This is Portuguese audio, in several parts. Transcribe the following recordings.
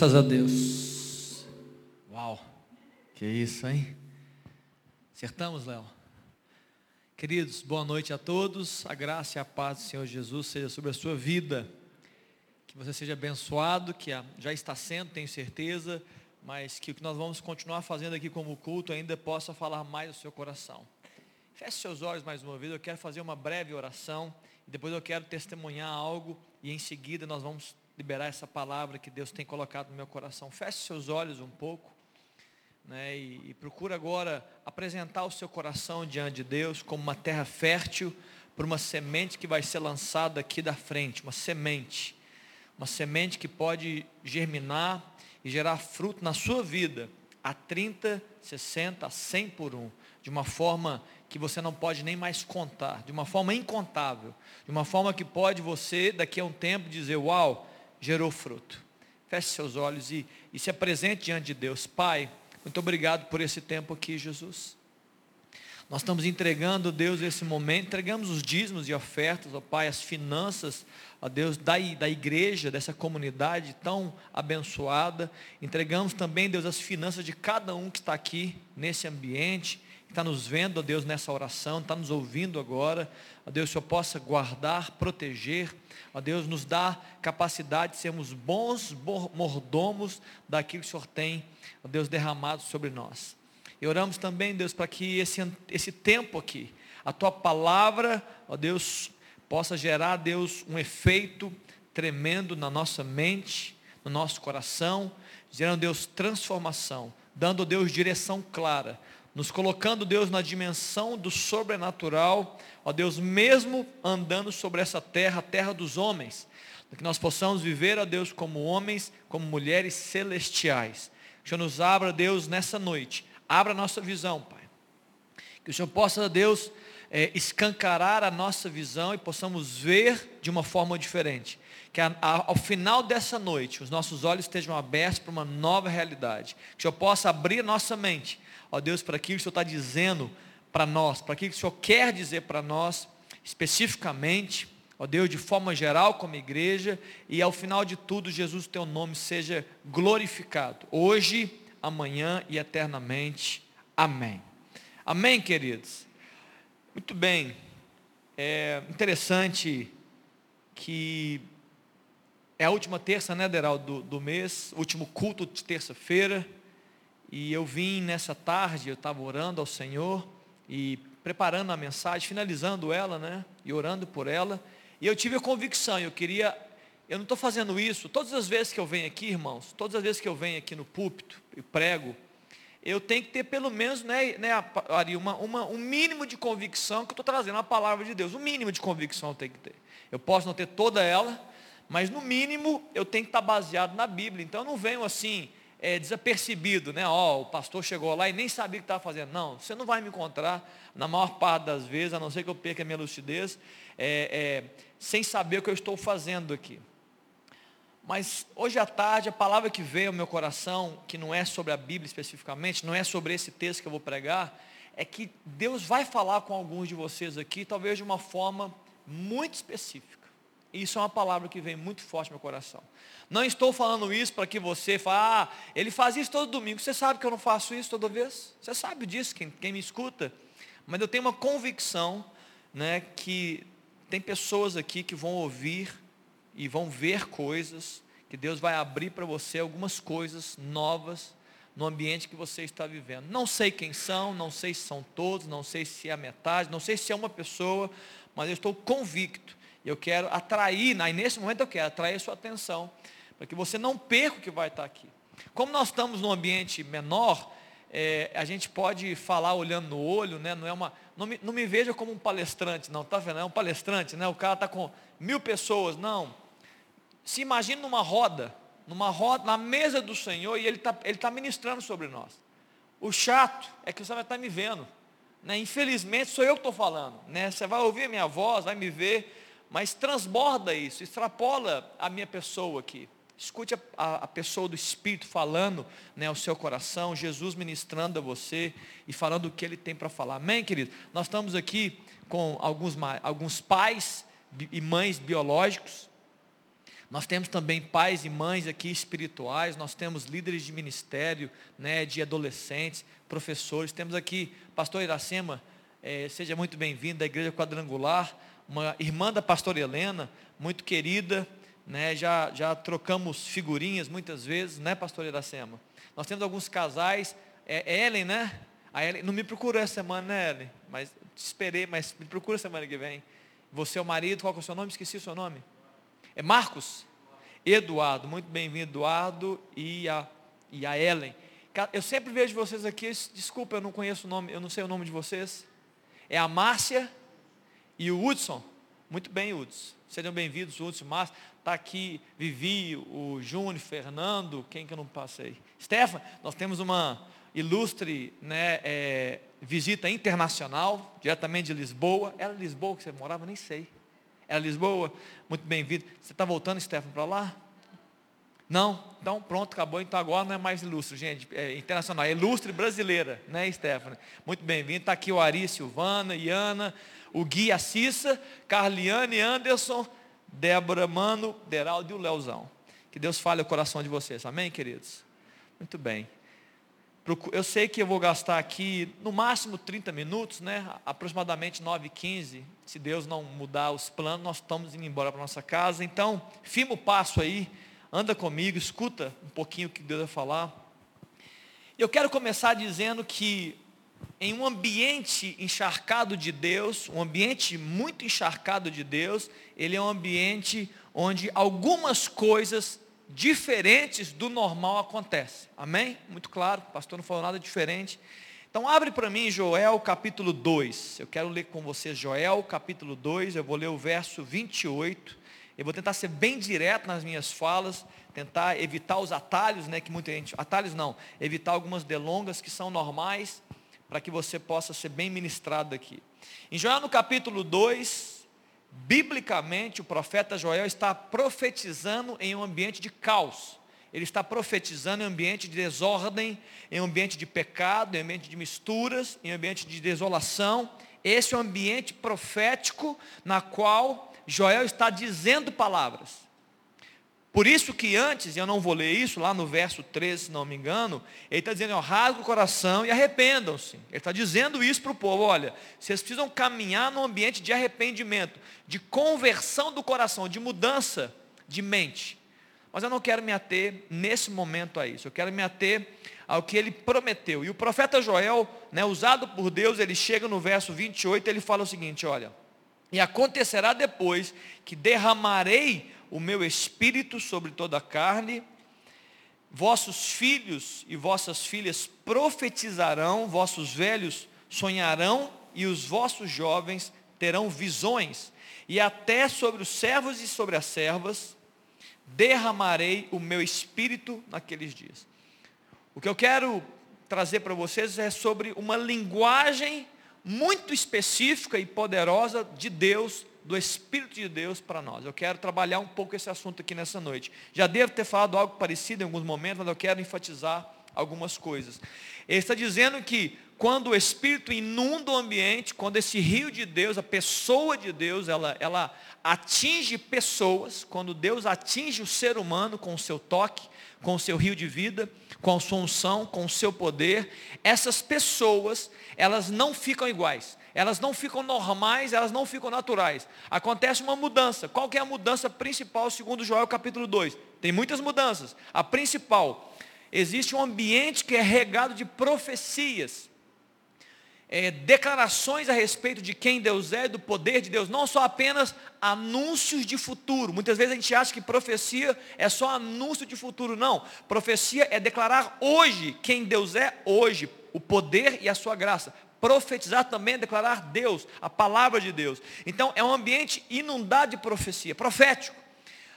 Graças a Deus. Uau, que isso, hein? Acertamos, Léo? Queridos, boa noite a todos. A graça e a paz do Senhor Jesus seja sobre a sua vida. Que você seja abençoado, que já está sendo, tenho certeza, mas que o que nós vamos continuar fazendo aqui como culto ainda possa falar mais ao seu coração. Feche seus olhos mais uma vez, eu quero fazer uma breve oração, e depois eu quero testemunhar algo, e em seguida nós vamos liberar essa palavra que Deus tem colocado no meu coração. Feche seus olhos um pouco. Né, e, e procura agora apresentar o seu coração diante de Deus como uma terra fértil para uma semente que vai ser lançada aqui da frente, uma semente, uma semente que pode germinar e gerar fruto na sua vida a 30, 60, a 100 por um, de uma forma que você não pode nem mais contar, de uma forma incontável, de uma forma que pode você daqui a um tempo dizer, uau, gerou fruto. Feche seus olhos e, e se apresente diante de Deus. Pai, muito obrigado por esse tempo aqui, Jesus. Nós estamos entregando, Deus, esse momento, entregamos os dízimos e ofertas, ó Pai, as finanças, ó Deus, da, da igreja, dessa comunidade tão abençoada. Entregamos também, Deus, as finanças de cada um que está aqui nesse ambiente que está nos vendo, ó Deus, nessa oração, está nos ouvindo agora. Ó Deus, o Senhor possa guardar, proteger. Ó Deus, nos dá capacidade de sermos bons mordomos daquilo que o Senhor tem, ó Deus, derramado sobre nós. E oramos também, Deus, para que esse, esse tempo aqui, a tua palavra, ó Deus, possa gerar, Deus, um efeito tremendo na nossa mente, no nosso coração, gerando, Deus, transformação, dando, Deus, direção clara nos colocando, Deus, na dimensão do sobrenatural, ó Deus, mesmo andando sobre essa terra, a terra dos homens, que nós possamos viver, ó Deus, como homens, como mulheres celestiais. Que o Senhor nos abra, Deus, nessa noite, abra a nossa visão, Pai. Que o Senhor possa, Deus, é, escancarar a nossa visão e possamos ver de uma forma diferente. Que a, a, ao final dessa noite, os nossos olhos estejam abertos para uma nova realidade. Que o Senhor possa abrir nossa mente ó Deus, para aquilo que o Senhor está dizendo para nós, para aquilo que o Senhor quer dizer para nós, especificamente, ó Deus, de forma geral como igreja, e ao final de tudo, Jesus, teu nome seja glorificado, hoje, amanhã e eternamente. Amém. Amém, queridos? Muito bem. É interessante que é a última terça, né, Deral, do, do mês, último culto de terça-feira. E eu vim nessa tarde, eu estava orando ao Senhor e preparando a mensagem, finalizando ela, né? E orando por ela. E eu tive a convicção, eu queria, eu não estou fazendo isso, todas as vezes que eu venho aqui, irmãos, todas as vezes que eu venho aqui no púlpito e prego, eu tenho que ter pelo menos, né, né Ari, uma, uma, um mínimo de convicção que eu estou trazendo a palavra de Deus. Um mínimo de convicção eu tenho que ter. Eu posso não ter toda ela, mas no mínimo eu tenho que estar baseado na Bíblia. Então eu não venho assim, é, desapercebido, né? Ó, oh, o pastor chegou lá e nem sabia o que estava fazendo. Não, você não vai me encontrar, na maior parte das vezes, a não ser que eu perca a minha lucidez, é, é, sem saber o que eu estou fazendo aqui. Mas hoje à tarde, a palavra que veio ao meu coração, que não é sobre a Bíblia especificamente, não é sobre esse texto que eu vou pregar, é que Deus vai falar com alguns de vocês aqui, talvez de uma forma muito específica. Isso é uma palavra que vem muito forte no meu coração. Não estou falando isso para que você fale, ah, ele faz isso todo domingo. Você sabe que eu não faço isso toda vez? Você sabe disso, quem, quem me escuta. Mas eu tenho uma convicção, né, que tem pessoas aqui que vão ouvir e vão ver coisas, que Deus vai abrir para você algumas coisas novas no ambiente que você está vivendo. Não sei quem são, não sei se são todos, não sei se é a metade, não sei se é uma pessoa, mas eu estou convicto eu quero atrair, aí nesse momento eu quero atrair a sua atenção, para que você não perca o que vai estar aqui. Como nós estamos num ambiente menor, é, a gente pode falar olhando no olho, né? não, é uma, não, me, não me veja como um palestrante, não, tá vendo? É um palestrante, né? o cara está com mil pessoas, não. Se imagine numa roda, numa roda, na mesa do Senhor, e Ele está ele tá ministrando sobre nós. O chato é que você vai estar me vendo. Né? Infelizmente sou eu que estou falando. Né? Você vai ouvir a minha voz, vai me ver, mas transborda isso, extrapola a minha pessoa aqui. Escute a, a, a, pessoa do Espírito falando né, ao seu coração, Jesus ministrando a você e falando o que ele tem para falar. Amém, querido? Nós estamos aqui com alguns, alguns pais e mães biológicos, Nós temos também pais e mães aqui espirituais, nós temos líderes de ministério, né, de adolescentes, professores. Temos aqui pastor Iracema, é, seja muito bem-vindo da Igreja Quadrangular, uma irmã da pastora Helena, muito querida, né, já, já trocamos figurinhas muitas vezes, né, pastor Iracema? Nós temos alguns casais, é, é Ellen, né? A Ellen, não me procurou essa semana, né, Ellen? Mas te esperei, mas me procura semana que vem. Você é o marido, qual é o seu nome? Esqueci o seu nome. É Marcos? Eduardo, muito bem-vindo, Eduardo e a, e a Ellen. Eu sempre vejo vocês aqui, desculpa, eu não conheço o nome, eu não sei o nome de vocês. É a Márcia e o Hudson. Muito bem, Hudson. Sejam bem-vindos, Hudson, Márcia. Está aqui Vivi, o Júnior, Fernando, quem que eu não passei? Stefan, nós temos uma ilustre né, é, visita internacional, diretamente de Lisboa. Era Lisboa que você morava? Nem sei. Era Lisboa? Muito bem-vindo. Você está voltando, Stefano, para lá? Não? Então pronto, acabou. Então agora não é mais ilustre, gente. É internacional, é ilustre brasileira, né, Stefano? Muito bem-vindo. Está aqui o Ari Silvana, Iana, o Gui Assissa, Carliane Anderson, Débora Mano, Deraldo e o Leozão. Que Deus fale o coração de vocês. Amém, queridos? Muito bem. Eu sei que eu vou gastar aqui no máximo 30 minutos, né? aproximadamente 9 e 15. Se Deus não mudar os planos, nós estamos indo embora para nossa casa. Então, firma o passo aí, anda comigo, escuta um pouquinho o que Deus vai falar. Eu quero começar dizendo que em um ambiente encharcado de Deus, um ambiente muito encharcado de Deus, ele é um ambiente onde algumas coisas diferentes do normal acontecem. Amém? Muito claro, o pastor não falou nada diferente. Então abre para mim Joel capítulo 2. Eu quero ler com vocês Joel capítulo 2, eu vou ler o verso 28. Eu vou tentar ser bem direto nas minhas falas, tentar evitar os atalhos, né, que muita gente, atalhos não, evitar algumas delongas que são normais, para que você possa ser bem ministrado aqui. Em Joel no capítulo 2, biblicamente, o profeta Joel está profetizando em um ambiente de caos. Ele está profetizando em um ambiente de desordem, em um ambiente de pecado, em um ambiente de misturas, em um ambiente de desolação. Esse é o ambiente profético na qual Joel está dizendo palavras. Por isso que antes, e eu não vou ler isso, lá no verso 13, se não me engano, ele está dizendo, ó, rasga o coração e arrependam-se. Ele está dizendo isso para o povo, olha, vocês precisam caminhar num ambiente de arrependimento, de conversão do coração, de mudança de mente. Mas eu não quero me ater nesse momento a isso, eu quero me ater ao que ele prometeu. E o profeta Joel, né, usado por Deus, ele chega no verso 28, ele fala o seguinte, olha, e acontecerá depois que derramarei o meu espírito sobre toda a carne, vossos filhos e vossas filhas profetizarão, vossos velhos sonharão e os vossos jovens terão visões, e até sobre os servos e sobre as servas derramarei o meu espírito naqueles dias. O que eu quero trazer para vocês é sobre uma linguagem muito específica e poderosa de Deus do Espírito de Deus para nós. Eu quero trabalhar um pouco esse assunto aqui nessa noite. Já devo ter falado algo parecido em alguns momentos, mas eu quero enfatizar algumas coisas. Ele está dizendo que quando o Espírito inunda o ambiente, quando esse rio de Deus, a pessoa de Deus, ela, ela atinge pessoas, quando Deus atinge o ser humano com o seu toque, com o seu rio de vida, com a sua unção, com o seu poder, essas pessoas, elas não ficam iguais elas não ficam normais, elas não ficam naturais. Acontece uma mudança. Qual que é a mudança principal segundo Joel capítulo 2? Tem muitas mudanças. A principal, existe um ambiente que é regado de profecias. É, declarações a respeito de quem Deus é, do poder de Deus, não só apenas anúncios de futuro. Muitas vezes a gente acha que profecia é só anúncio de futuro. Não. Profecia é declarar hoje quem Deus é hoje, o poder e a sua graça. Profetizar também é declarar Deus, a palavra de Deus. Então é um ambiente inundado de profecia, profético.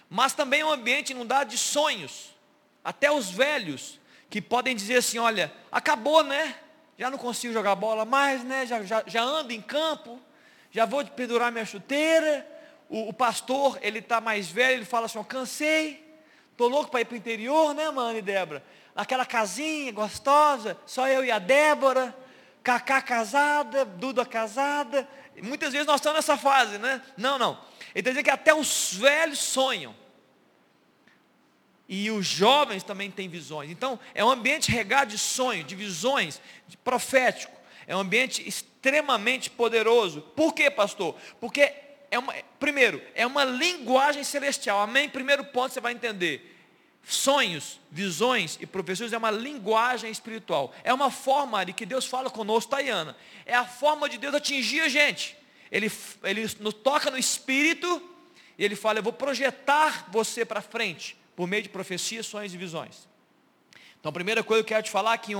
Mas também é um ambiente inundado de sonhos. Até os velhos que podem dizer assim, olha, acabou, né? Já não consigo jogar bola mais, né? Já, já, já ando em campo, já vou pendurar minha chuteira. O, o pastor, ele está mais velho, ele fala assim, eu cansei, estou louco para ir para o interior, né, mano e Débora? Naquela casinha gostosa, só eu e a Débora Cacá casada, Duda casada. Muitas vezes nós estamos nessa fase, né? Não, não. Ele está dizendo que até os velhos sonham. E os jovens também têm visões. Então, é um ambiente regado de sonhos, de visões, de profético. É um ambiente extremamente poderoso. Por quê, pastor? Porque é uma, primeiro, é uma linguagem celestial. Amém? Primeiro ponto você vai entender. Sonhos, visões e profecias é uma linguagem espiritual. É uma forma de que Deus fala conosco, Tayana. É a forma de Deus atingir a gente. Ele, ele nos toca no espírito e ele fala: Eu vou projetar você para frente por meio de profecias, sonhos e visões. Então, a primeira coisa que eu quero te falar é que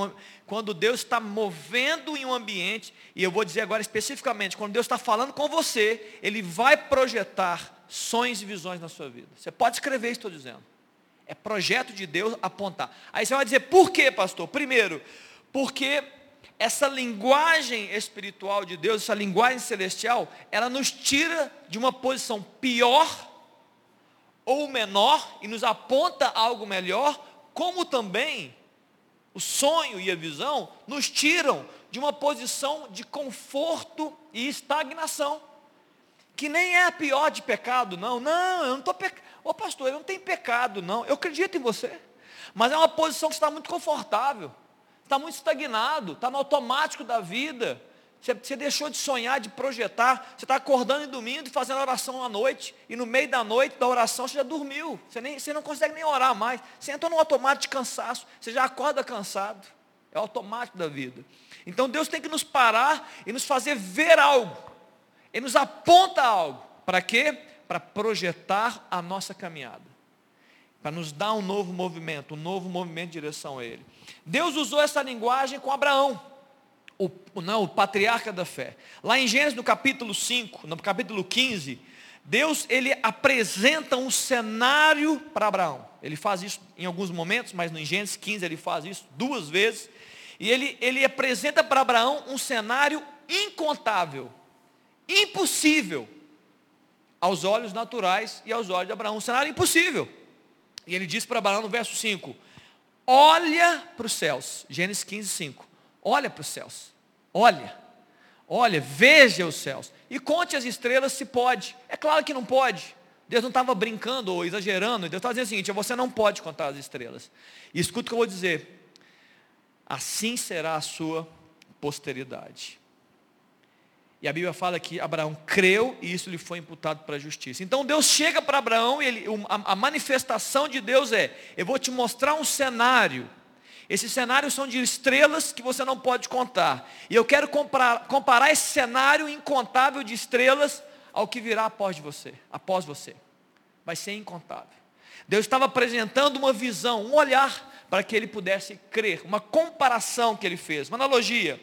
quando Deus está movendo em um ambiente, e eu vou dizer agora especificamente, quando Deus está falando com você, Ele vai projetar sonhos e visões na sua vida. Você pode escrever isso, estou dizendo. É projeto de Deus apontar. Aí você vai dizer, por quê, pastor? Primeiro, porque essa linguagem espiritual de Deus, essa linguagem celestial, ela nos tira de uma posição pior ou menor e nos aponta algo melhor, como também o sonho e a visão nos tiram de uma posição de conforto e estagnação. Que nem é a pior de pecado, não. Não, eu não estou pecando. Ô pastor, eu não tenho pecado, não. Eu acredito em você. Mas é uma posição que está muito confortável. Está muito estagnado. Está no automático da vida. Você, você deixou de sonhar, de projetar. Você está acordando e dormindo e fazendo oração à noite. E no meio da noite da oração você já dormiu. Você, nem, você não consegue nem orar mais. Você entrou no automático de cansaço. Você já acorda cansado. É automático da vida. Então Deus tem que nos parar e nos fazer ver algo. Ele nos aponta algo. Para quê? Para projetar a nossa caminhada. Para nos dar um novo movimento, um novo movimento de direção a Ele. Deus usou essa linguagem com Abraão o, não, o patriarca da fé. Lá em Gênesis, no capítulo 5, no capítulo 15, Deus ele apresenta um cenário para Abraão. Ele faz isso em alguns momentos, mas no Gênesis 15 ele faz isso duas vezes. E ele, ele apresenta para Abraão um cenário incontável, impossível, aos olhos naturais e aos olhos de Abraão. Um cenário impossível. E ele diz para Abraão no verso 5: Olha para os céus. Gênesis 15, 5. Olha para os céus. Olha. Olha, veja os céus. E conte as estrelas se pode. É claro que não pode. Deus não estava brincando ou exagerando. Deus estava dizendo o seguinte: você não pode contar as estrelas. E escuta o que eu vou dizer. Assim será a sua posteridade. E a Bíblia fala que Abraão creu e isso lhe foi imputado para a justiça. Então Deus chega para Abraão e ele, a, a manifestação de Deus é: eu vou te mostrar um cenário esses cenários são de estrelas que você não pode contar. E eu quero comparar, comparar esse cenário incontável de estrelas ao que virá após você, após você. Vai ser incontável. Deus estava apresentando uma visão, um olhar para que ele pudesse crer, uma comparação que ele fez, uma analogia.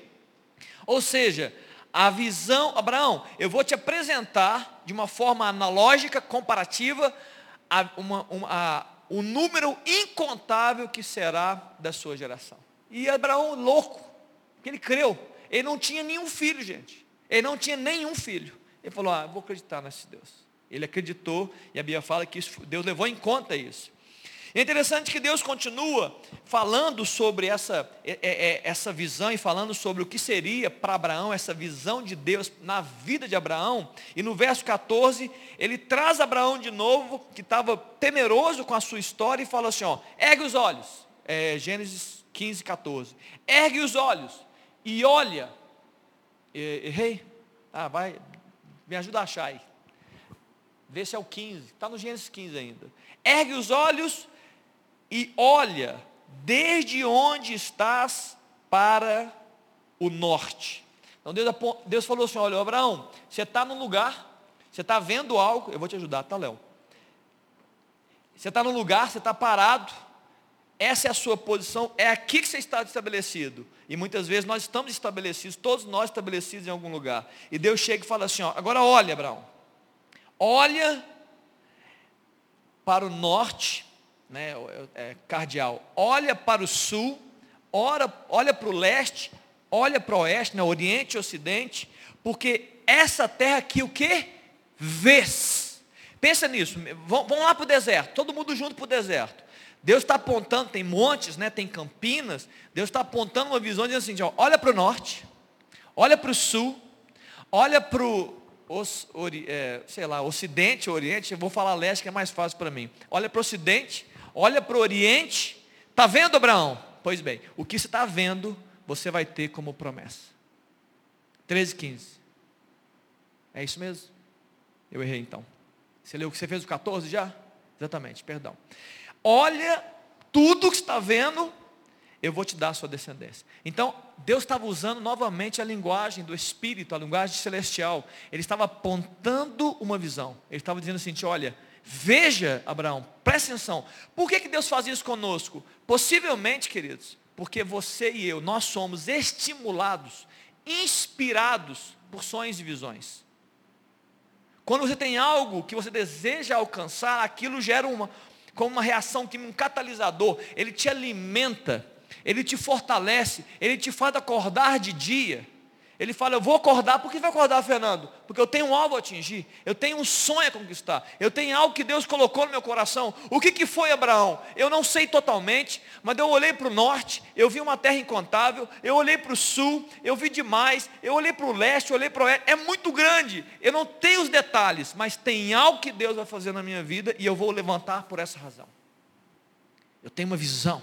Ou seja, a visão, Abraão, eu vou te apresentar de uma forma analógica, comparativa, uma, uma, o número incontável que será da sua geração. E Abraão, louco, ele creu. Ele não tinha nenhum filho, gente. Ele não tinha nenhum filho. Ele falou: Ah, vou acreditar nesse Deus. Ele acreditou, e a Bíblia fala que isso, Deus levou em conta isso. É interessante que Deus continua falando sobre essa, é, é, é, essa visão e falando sobre o que seria para Abraão essa visão de Deus na vida de Abraão. E no verso 14, ele traz Abraão de novo, que estava temeroso com a sua história, e fala assim: ó, ergue os olhos. É, Gênesis 15, 14. Ergue os olhos e olha. Errei? Ah, vai, me ajuda a achar aí. Vê se é o 15, está no Gênesis 15 ainda. Ergue os olhos e olha desde onde estás para o norte. Então Deus, Deus falou assim: olha, Abraão, você está num lugar, você está vendo algo, eu vou te ajudar, tá, Léo? Você está num lugar, você está parado, essa é a sua posição, é aqui que você está estabelecido. E muitas vezes nós estamos estabelecidos, todos nós estabelecidos em algum lugar. E Deus chega e fala assim: ó, agora olha, Abraão, olha para o norte né, é, cardeal, olha para o sul, ora, olha para o leste, olha para o oeste, né, oriente e ocidente, porque essa terra aqui o que? Vês. Pensa nisso, vamos lá para o deserto, todo mundo junto para o deserto. Deus está apontando, tem montes, né, tem campinas, Deus está apontando uma visão dizendo assim, ó, olha para o norte, olha para o sul, olha para o é, sei lá, ocidente, oriente, eu vou falar leste que é mais fácil para mim. Olha para o ocidente, olha para o Oriente, está vendo Abraão? Pois bem, o que você está vendo, você vai ter como promessa. 13, 15. É isso mesmo? Eu errei então. Você leu o que você fez o 14 já? Exatamente, perdão. Olha tudo que está vendo, eu vou te dar a sua descendência. Então, Deus estava usando novamente a linguagem do Espírito, a linguagem celestial. Ele estava apontando uma visão. Ele estava dizendo assim: olha, veja, Abraão, presta atenção. Por que, que Deus faz isso conosco? Possivelmente, queridos, porque você e eu, nós somos estimulados, inspirados por sonhos e visões. Quando você tem algo que você deseja alcançar, aquilo gera uma, como uma reação, um catalisador, ele te alimenta ele te fortalece, ele te faz acordar de dia. Ele fala, eu vou acordar, por que vai acordar, Fernando? Porque eu tenho um alvo a atingir, eu tenho um sonho a conquistar, eu tenho algo que Deus colocou no meu coração. O que, que foi Abraão? Eu não sei totalmente, mas eu olhei para o norte, eu vi uma terra incontável, eu olhei para o sul, eu vi demais, eu olhei para o leste, eu olhei para o oeste, é muito grande, eu não tenho os detalhes, mas tem algo que Deus vai fazer na minha vida e eu vou levantar por essa razão. Eu tenho uma visão.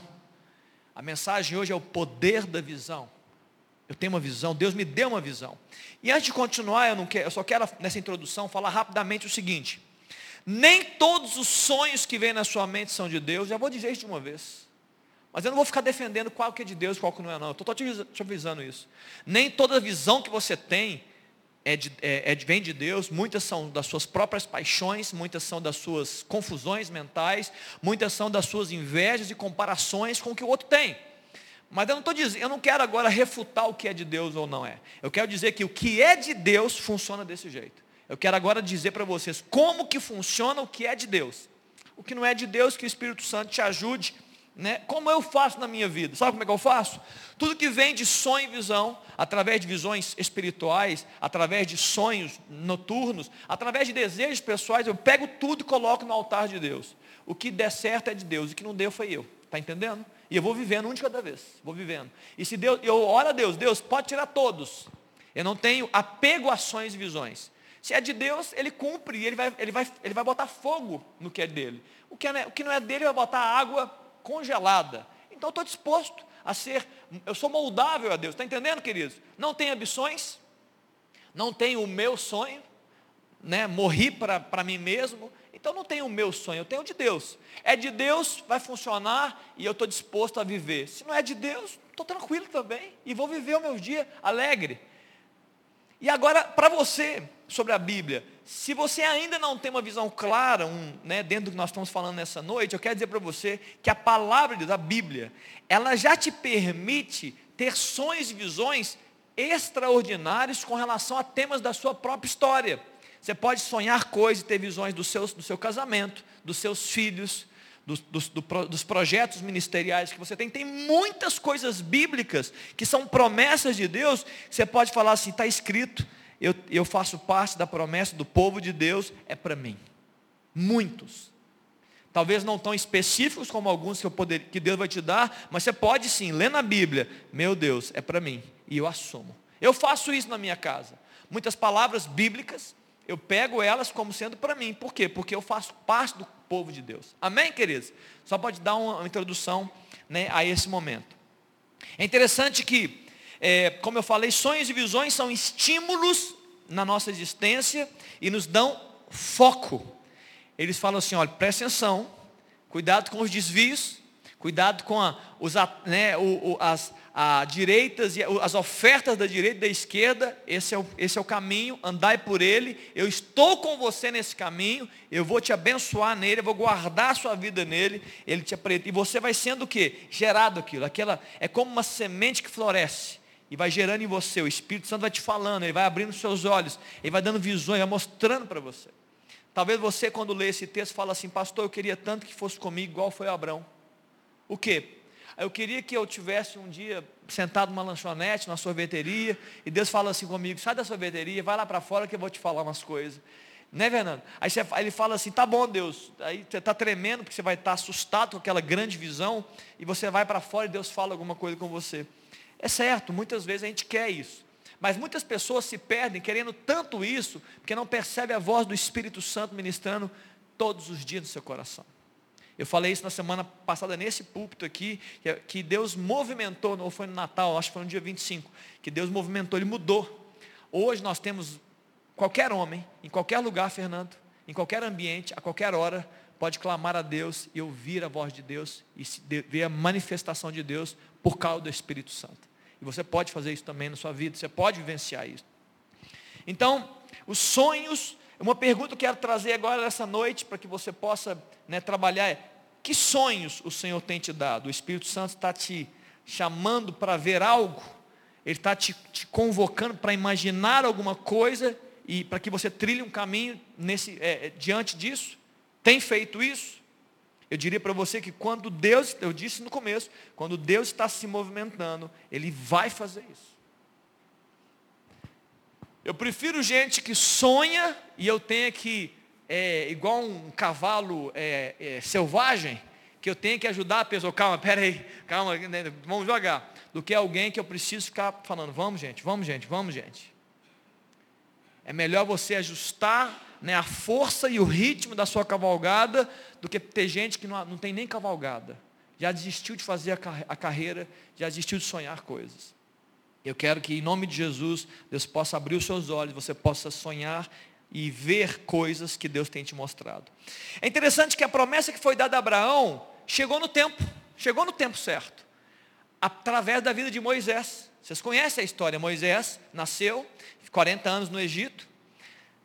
A mensagem hoje é o poder da visão. Eu tenho uma visão, Deus me deu uma visão. E antes de continuar, eu, não quero, eu só quero nessa introdução falar rapidamente o seguinte: nem todos os sonhos que vêm na sua mente são de Deus, já vou dizer isso de uma vez. Mas eu não vou ficar defendendo qual que é de Deus e qual que não é, não. Eu estou te avisando isso. Nem toda visão que você tem é de, é, é, vem de Deus, muitas são das suas próprias paixões, muitas são das suas confusões mentais, muitas são das suas invejas e comparações com o que o outro tem. Mas eu não estou dizendo, eu não quero agora refutar o que é de Deus ou não é. Eu quero dizer que o que é de Deus funciona desse jeito. Eu quero agora dizer para vocês como que funciona o que é de Deus. O que não é de Deus, que o Espírito Santo te ajude né? Como eu faço na minha vida? Sabe como é que eu faço? Tudo que vem de sonho e visão, através de visões espirituais, através de sonhos noturnos, através de desejos pessoais, eu pego tudo e coloco no altar de Deus. O que der certo é de Deus, o que não deu foi eu. Está entendendo? E eu vou vivendo um de cada vez. Vou vivendo. E se Deus, eu oro a Deus, Deus pode tirar todos. Eu não tenho apego a sonhos e visões. Se é de Deus, ele cumpre, ele vai, ele vai, ele vai botar fogo no que é dele. O que, é, o que não é dele, ele vai botar água congelada. Então eu estou disposto a ser, eu sou moldável a Deus. Está entendendo, queridos? Não tenho ambições, não tenho o meu sonho, né? morri para mim mesmo, então não tenho o meu sonho, eu tenho o de Deus. É de Deus, vai funcionar e eu estou disposto a viver. Se não é de Deus, estou tranquilo também e vou viver o meu dia alegre. E agora, para você, sobre a Bíblia, se você ainda não tem uma visão clara, um, né, dentro do que nós estamos falando nessa noite, eu quero dizer para você que a palavra da Bíblia, ela já te permite ter sonhos e visões extraordinários com relação a temas da sua própria história. Você pode sonhar coisas e ter visões do seu, do seu casamento, dos seus filhos, dos, dos, do, dos projetos ministeriais que você tem. Tem muitas coisas bíblicas que são promessas de Deus. Você pode falar assim, está escrito, eu, eu faço parte da promessa do povo de Deus, é para mim. Muitos. Talvez não tão específicos como alguns que, eu poder, que Deus vai te dar, mas você pode sim, ler na Bíblia, meu Deus, é para mim, e eu assumo. Eu faço isso na minha casa. Muitas palavras bíblicas, eu pego elas como sendo para mim. Por quê? Porque eu faço parte do povo de Deus. Amém, queridos? Só pode dar uma, introdução né, a esse momento. É interessante que é, como eu falei, sonhos e visões são estímulos na nossa existência e nos dão foco. Eles falam assim, olha, presta atenção, cuidado com os desvios, cuidado com a, os, né, o, o, as a direitas e as ofertas da direita e da esquerda, esse é, o, esse é o caminho, andai por ele, eu estou com você nesse caminho, eu vou te abençoar nele, eu vou guardar a sua vida nele, ele te e você vai sendo o que? Gerado aquilo, aquela, é como uma semente que floresce, e vai gerando em você, o Espírito Santo vai te falando, ele vai abrindo os seus olhos, ele vai dando visões, vai mostrando para você. Talvez você, quando lê esse texto, fala assim, pastor, eu queria tanto que fosse comigo, igual foi Abraão. O quê? Eu queria que eu tivesse um dia sentado numa lanchonete, numa sorveteria, e Deus fala assim comigo, sai da sorveteria, vai lá para fora que eu vou te falar umas coisas. Né, Fernando? Aí você, ele fala assim, tá bom, Deus. Aí você está tremendo, porque você vai estar assustado com aquela grande visão, e você vai para fora e Deus fala alguma coisa com você. É certo, muitas vezes a gente quer isso. Mas muitas pessoas se perdem querendo tanto isso, porque não percebe a voz do Espírito Santo ministrando todos os dias no seu coração. Eu falei isso na semana passada nesse púlpito aqui, que Deus movimentou, não foi no Natal, acho que foi no dia 25, que Deus movimentou, Ele mudou. Hoje nós temos qualquer homem, em qualquer lugar, Fernando, em qualquer ambiente, a qualquer hora, pode clamar a Deus e ouvir a voz de Deus e ver a manifestação de Deus por causa do Espírito Santo. E você pode fazer isso também na sua vida, você pode vivenciar isso. Então, os sonhos uma pergunta que eu quero trazer agora nessa noite, para que você possa né, trabalhar, é, que sonhos o Senhor tem te dado? O Espírito Santo está te chamando para ver algo? Ele está te, te convocando para imaginar alguma coisa e para que você trilhe um caminho nesse, é, é, diante disso? Tem feito isso? Eu diria para você que quando Deus, eu disse no começo, quando Deus está se movimentando, Ele vai fazer isso. Eu prefiro gente que sonha e eu tenha que, é, igual um cavalo é, é, selvagem, que eu tenha que ajudar a pessoa, calma, peraí, calma, vamos devagar, do que alguém que eu preciso ficar falando, vamos gente, vamos gente, vamos gente. É melhor você ajustar né, a força e o ritmo da sua cavalgada do que ter gente que não, não tem nem cavalgada. Já desistiu de fazer a carreira, já desistiu de sonhar coisas. Eu quero que, em nome de Jesus, Deus possa abrir os seus olhos, você possa sonhar e ver coisas que Deus tem te mostrado. É interessante que a promessa que foi dada a Abraão chegou no tempo, chegou no tempo certo, através da vida de Moisés. Vocês conhecem a história? Moisés nasceu, 40 anos no Egito.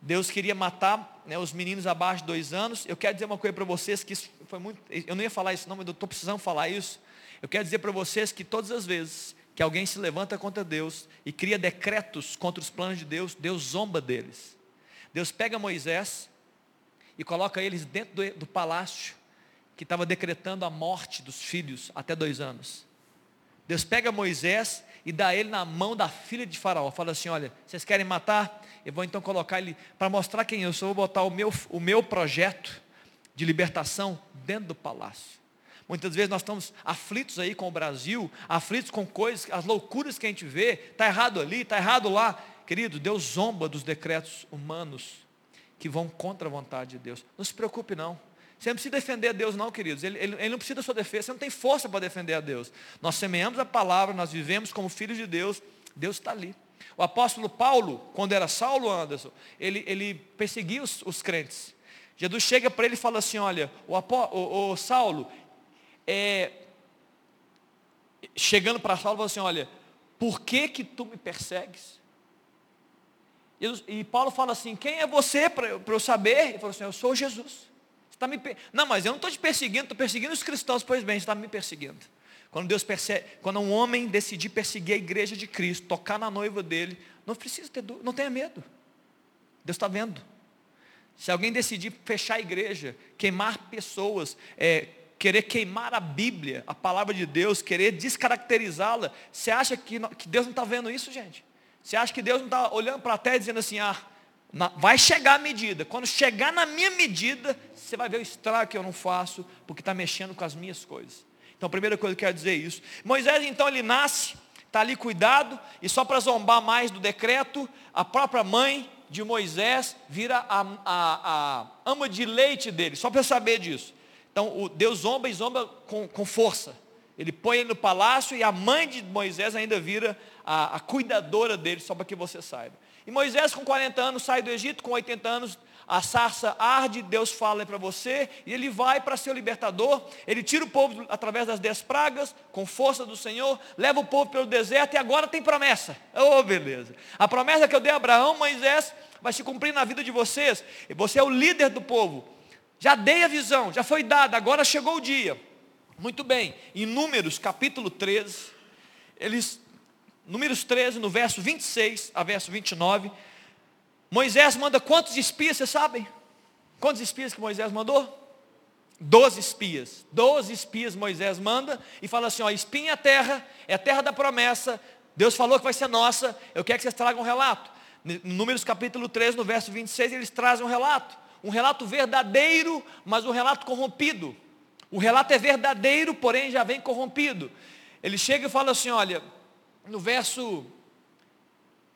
Deus queria matar né, os meninos abaixo de dois anos. Eu quero dizer uma coisa para vocês que isso foi muito. Eu não ia falar isso, não, mas eu estou precisando falar isso. Eu quero dizer para vocês que todas as vezes que alguém se levanta contra Deus e cria decretos contra os planos de Deus, Deus zomba deles. Deus pega Moisés e coloca eles dentro do, do palácio que estava decretando a morte dos filhos até dois anos. Deus pega Moisés e dá ele na mão da filha de Faraó. Fala assim: olha, vocês querem matar? Eu vou então colocar ele, para mostrar quem eu sou, eu vou botar o meu, o meu projeto de libertação dentro do palácio. Muitas vezes nós estamos aflitos aí com o Brasil, aflitos com coisas, as loucuras que a gente vê, está errado ali, está errado lá. Querido, Deus zomba dos decretos humanos que vão contra a vontade de Deus. Não se preocupe não. Você não precisa defender a Deus não, queridos. Ele, ele, ele não precisa da sua defesa, você não tem força para defender a Deus. Nós semeamos a palavra, nós vivemos como filhos de Deus, Deus está ali. O apóstolo Paulo, quando era Saulo Anderson, ele, ele perseguia os, os crentes. Jesus chega para ele e fala assim, olha, o, o, o Saulo, é, chegando para Saulo, falou assim: Olha, por que que tu me persegues? E Paulo fala assim: Quem é você para eu saber? Ele falou assim: Eu sou Jesus. Você tá me. Não, mas eu não estou te perseguindo, estou perseguindo os cristãos. Pois bem, você está me perseguindo. Quando Deus persegue, quando um homem decidir perseguir a igreja de Cristo, tocar na noiva dele, não precisa ter dúvida, não tenha medo. Deus está vendo. Se alguém decidir fechar a igreja, queimar pessoas, é, querer queimar a Bíblia, a palavra de Deus, querer descaracterizá-la. Você acha que, que Deus não está vendo isso, gente? Você acha que Deus não está olhando para a terra e dizendo assim, ah, vai chegar a medida. Quando chegar na minha medida, você vai ver o estrago que eu não faço, porque está mexendo com as minhas coisas. Então, a primeira coisa que eu quero dizer é isso. Moisés, então, ele nasce, está ali cuidado, e só para zombar mais do decreto, a própria mãe de Moisés vira a, a, a ama de leite dele, só para saber disso. Então, o Deus zomba e zomba com, com força. Ele põe ele no palácio e a mãe de Moisés ainda vira a, a cuidadora dele, só para que você saiba. E Moisés, com 40 anos, sai do Egito, com 80 anos, a sarça arde, Deus fala para você, e ele vai para ser o libertador, ele tira o povo através das dez pragas, com força do Senhor, leva o povo pelo deserto, e agora tem promessa. Oh, beleza. A promessa que eu dei a Abraão, Moisés, vai se cumprir na vida de vocês, e você é o líder do povo. Já dei a visão, já foi dada, agora chegou o dia. Muito bem, em Números capítulo 13, eles, Números 13, no verso 26 a verso 29, Moisés manda quantos espias, vocês sabem? Quantos espias que Moisés mandou? Doze espias. Doze espias Moisés manda e fala assim: ó, espinha a terra, é a terra da promessa. Deus falou que vai ser nossa. Eu quero que vocês tragam um relato. Números capítulo 13, no verso 26, eles trazem um relato um relato verdadeiro, mas um relato corrompido. O relato é verdadeiro, porém já vem corrompido. Ele chega e fala assim: olha, no verso.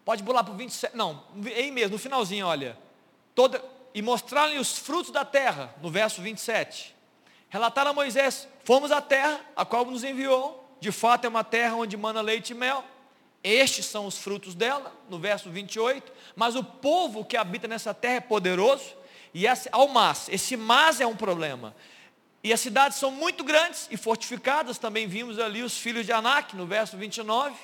Pode pular para o 27. Não, aí mesmo, no finalzinho, olha. Toda, e mostrar-lhe os frutos da terra, no verso 27. Relataram a Moisés: Fomos à terra, a qual nos enviou. De fato, é uma terra onde mana leite e mel. Estes são os frutos dela, no verso 28. Mas o povo que habita nessa terra é poderoso. E ao mas, esse mas é um problema. E as cidades são muito grandes e fortificadas. Também vimos ali os filhos de Anak, no verso 29.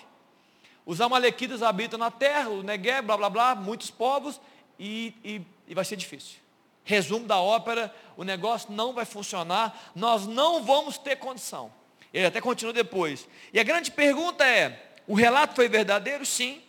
Os amalequitas habitam na terra, o Negev, blá blá blá, muitos povos. E, e, e vai ser difícil. Resumo da ópera, o negócio não vai funcionar, nós não vamos ter condição. Ele até continua depois. E a grande pergunta é: o relato foi verdadeiro? Sim.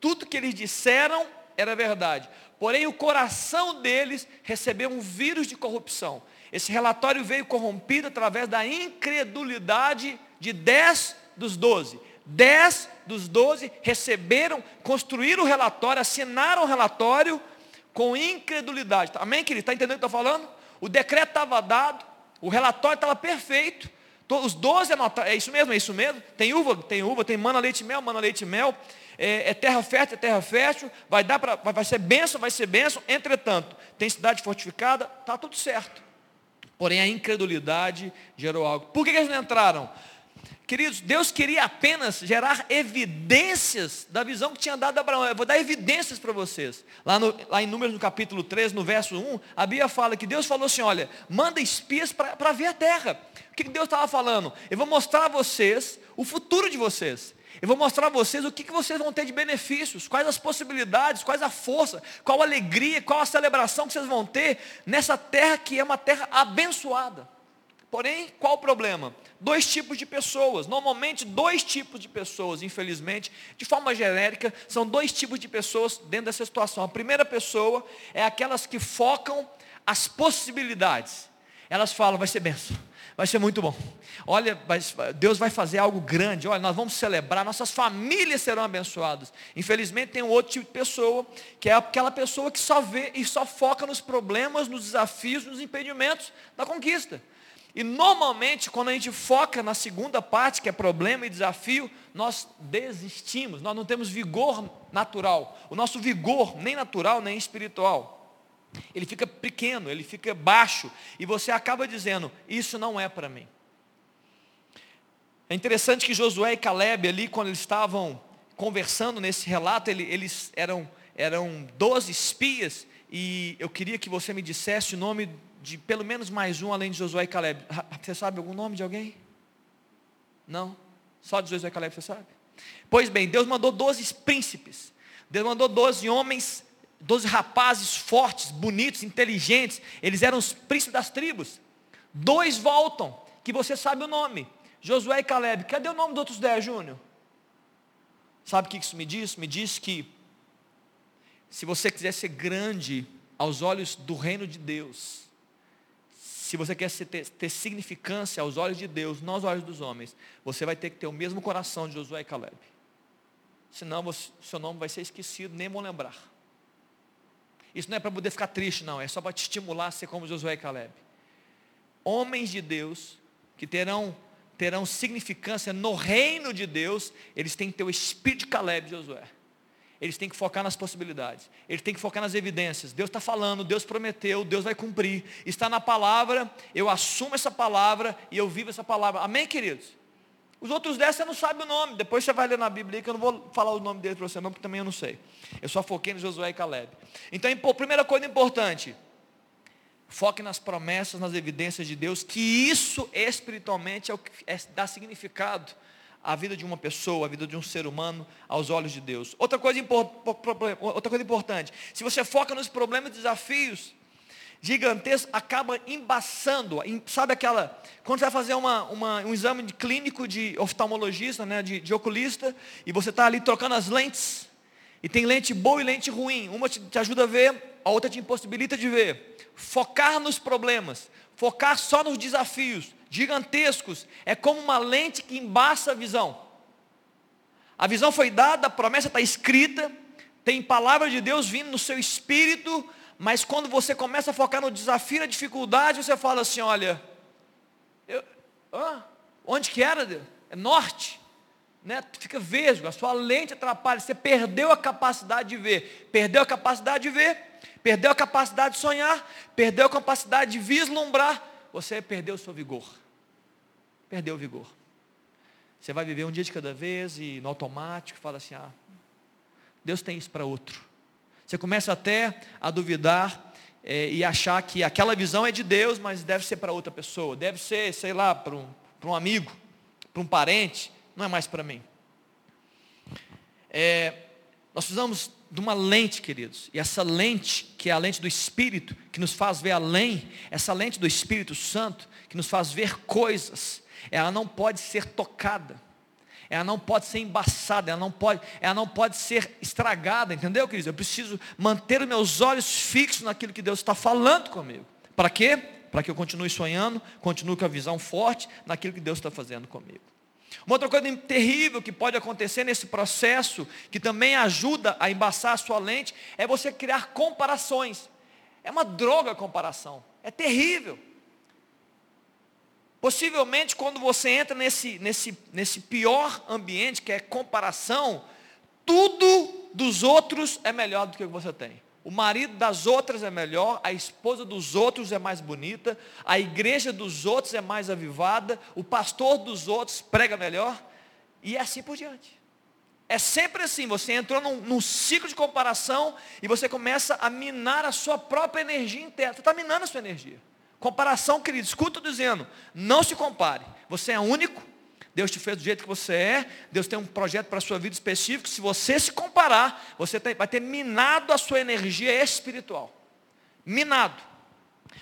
Tudo que eles disseram era verdade. Porém, o coração deles recebeu um vírus de corrupção. Esse relatório veio corrompido através da incredulidade de dez dos doze. Dez dos doze receberam, construíram o relatório, assinaram o relatório com incredulidade. Amém, querido? Está entendendo o que eu estou falando? O decreto estava dado, o relatório estava perfeito. Os 12 anotaram, é isso mesmo, é isso mesmo. Tem uva, tem uva, tem mana, leite mel, mana, leite mel. É, é terra fértil, é terra fértil. Vai dar para, vai ser benção, vai ser benção. Entretanto, tem cidade fortificada, está tudo certo. Porém, a incredulidade gerou algo. Por que, que eles não entraram? Queridos, Deus queria apenas gerar evidências da visão que tinha dado a Abraão. Eu vou dar evidências para vocês. Lá, no, lá em Números, no capítulo 3, no verso 1, a Bíblia fala que Deus falou assim: olha, manda espias para ver a terra. O que, que Deus estava falando? Eu vou mostrar a vocês o futuro de vocês. Eu vou mostrar a vocês o que, que vocês vão ter de benefícios, quais as possibilidades, quais a força, qual a alegria, qual a celebração que vocês vão ter nessa terra que é uma terra abençoada. Porém, qual o problema? Dois tipos de pessoas, normalmente dois tipos de pessoas, infelizmente, de forma genérica, são dois tipos de pessoas dentro dessa situação. A primeira pessoa é aquelas que focam as possibilidades. Elas falam, vai ser benção, vai ser muito bom. Olha, Deus vai fazer algo grande, olha, nós vamos celebrar, nossas famílias serão abençoadas. Infelizmente tem um outro tipo de pessoa, que é aquela pessoa que só vê e só foca nos problemas, nos desafios, nos impedimentos da conquista. E normalmente, quando a gente foca na segunda parte, que é problema e desafio, nós desistimos, nós não temos vigor natural. O nosso vigor, nem natural, nem espiritual. Ele fica pequeno, ele fica baixo, e você acaba dizendo: Isso não é para mim. É interessante que Josué e Caleb, ali, quando eles estavam conversando nesse relato, eles eram, eram 12 espias, e eu queria que você me dissesse o nome de pelo menos mais um além de Josué e Caleb. Você sabe algum nome de alguém? Não? Só de Josué e Caleb você sabe? Pois bem, Deus mandou 12 príncipes. Deus mandou 12 homens, 12 rapazes fortes, bonitos, inteligentes. Eles eram os príncipes das tribos. Dois voltam, que você sabe o nome. Josué e Caleb. Cadê o nome dos outros 10, Júnior? Sabe o que isso me diz? Me diz que se você quiser ser grande aos olhos do reino de Deus, se você quer ter, ter, significância aos olhos de Deus, não aos olhos dos homens, você vai ter que ter o mesmo coração de Josué e Caleb. Senão você, seu nome vai ser esquecido, nem vão lembrar. Isso não é para poder ficar triste, não. É só para te estimular a ser como Josué e Caleb. Homens de Deus que terão, terão significância no reino de Deus, eles têm que ter o espírito de Caleb e Josué eles têm que focar nas possibilidades, eles têm que focar nas evidências. Deus está falando, Deus prometeu, Deus vai cumprir. Está na palavra, eu assumo essa palavra e eu vivo essa palavra. Amém, queridos? Os outros dez você não sabe o nome. Depois você vai ler na Bíblia que eu não vou falar o nome deles para você não, porque também eu não sei. Eu só foquei no Josué e Caleb. Então, primeira coisa importante, foque nas promessas, nas evidências de Deus, que isso espiritualmente é o que é, dá significado a vida de uma pessoa, a vida de um ser humano aos olhos de Deus. Outra coisa, outra coisa importante, se você foca nos problemas e desafios gigantescos, acaba embaçando, sabe aquela, quando você vai fazer uma, uma, um exame de clínico de oftalmologista, né, de, de oculista, e você está ali trocando as lentes, e tem lente boa e lente ruim, uma te, te ajuda a ver, a outra te impossibilita de ver. Focar nos problemas, focar só nos desafios, gigantescos, é como uma lente que embaça a visão. A visão foi dada, a promessa está escrita, tem palavra de Deus vindo no seu espírito, mas quando você começa a focar no desafio, na dificuldade, você fala assim, olha, eu, ah, onde que era? É norte. Né? Fica vesgo, a sua lente atrapalha, você perdeu a capacidade de ver, perdeu a capacidade de ver, perdeu a capacidade de sonhar, perdeu a capacidade de vislumbrar, você perdeu o seu vigor. Perdeu o vigor. Você vai viver um dia de cada vez e no automático fala assim: ah, Deus tem isso para outro. Você começa até a duvidar é, e achar que aquela visão é de Deus, mas deve ser para outra pessoa, deve ser, sei lá, para um, para um amigo, para um parente, não é mais para mim. É, nós precisamos de uma lente, queridos, e essa lente, que é a lente do Espírito, que nos faz ver além, essa lente do Espírito Santo, que nos faz ver coisas, ela não pode ser tocada, ela não pode ser embaçada, ela não pode, ela não pode ser estragada, entendeu, queridos? Eu preciso manter os meus olhos fixos naquilo que Deus está falando comigo. Para quê? Para que eu continue sonhando, continue com a visão forte naquilo que Deus está fazendo comigo. Uma outra coisa terrível que pode acontecer nesse processo, que também ajuda a embaçar a sua lente, é você criar comparações. É uma droga a comparação. É terrível. Possivelmente, quando você entra nesse, nesse, nesse pior ambiente, que é comparação, tudo dos outros é melhor do que o que você tem. O marido das outras é melhor, a esposa dos outros é mais bonita, a igreja dos outros é mais avivada, o pastor dos outros prega melhor, e é assim por diante. É sempre assim, você entrou num, num ciclo de comparação e você começa a minar a sua própria energia interna. Você está minando a sua energia. Comparação, querido, escuta dizendo, não se compare. Você é único, Deus te fez do jeito que você é, Deus tem um projeto para a sua vida específico. Se você se comparar, você vai ter minado a sua energia espiritual. Minado.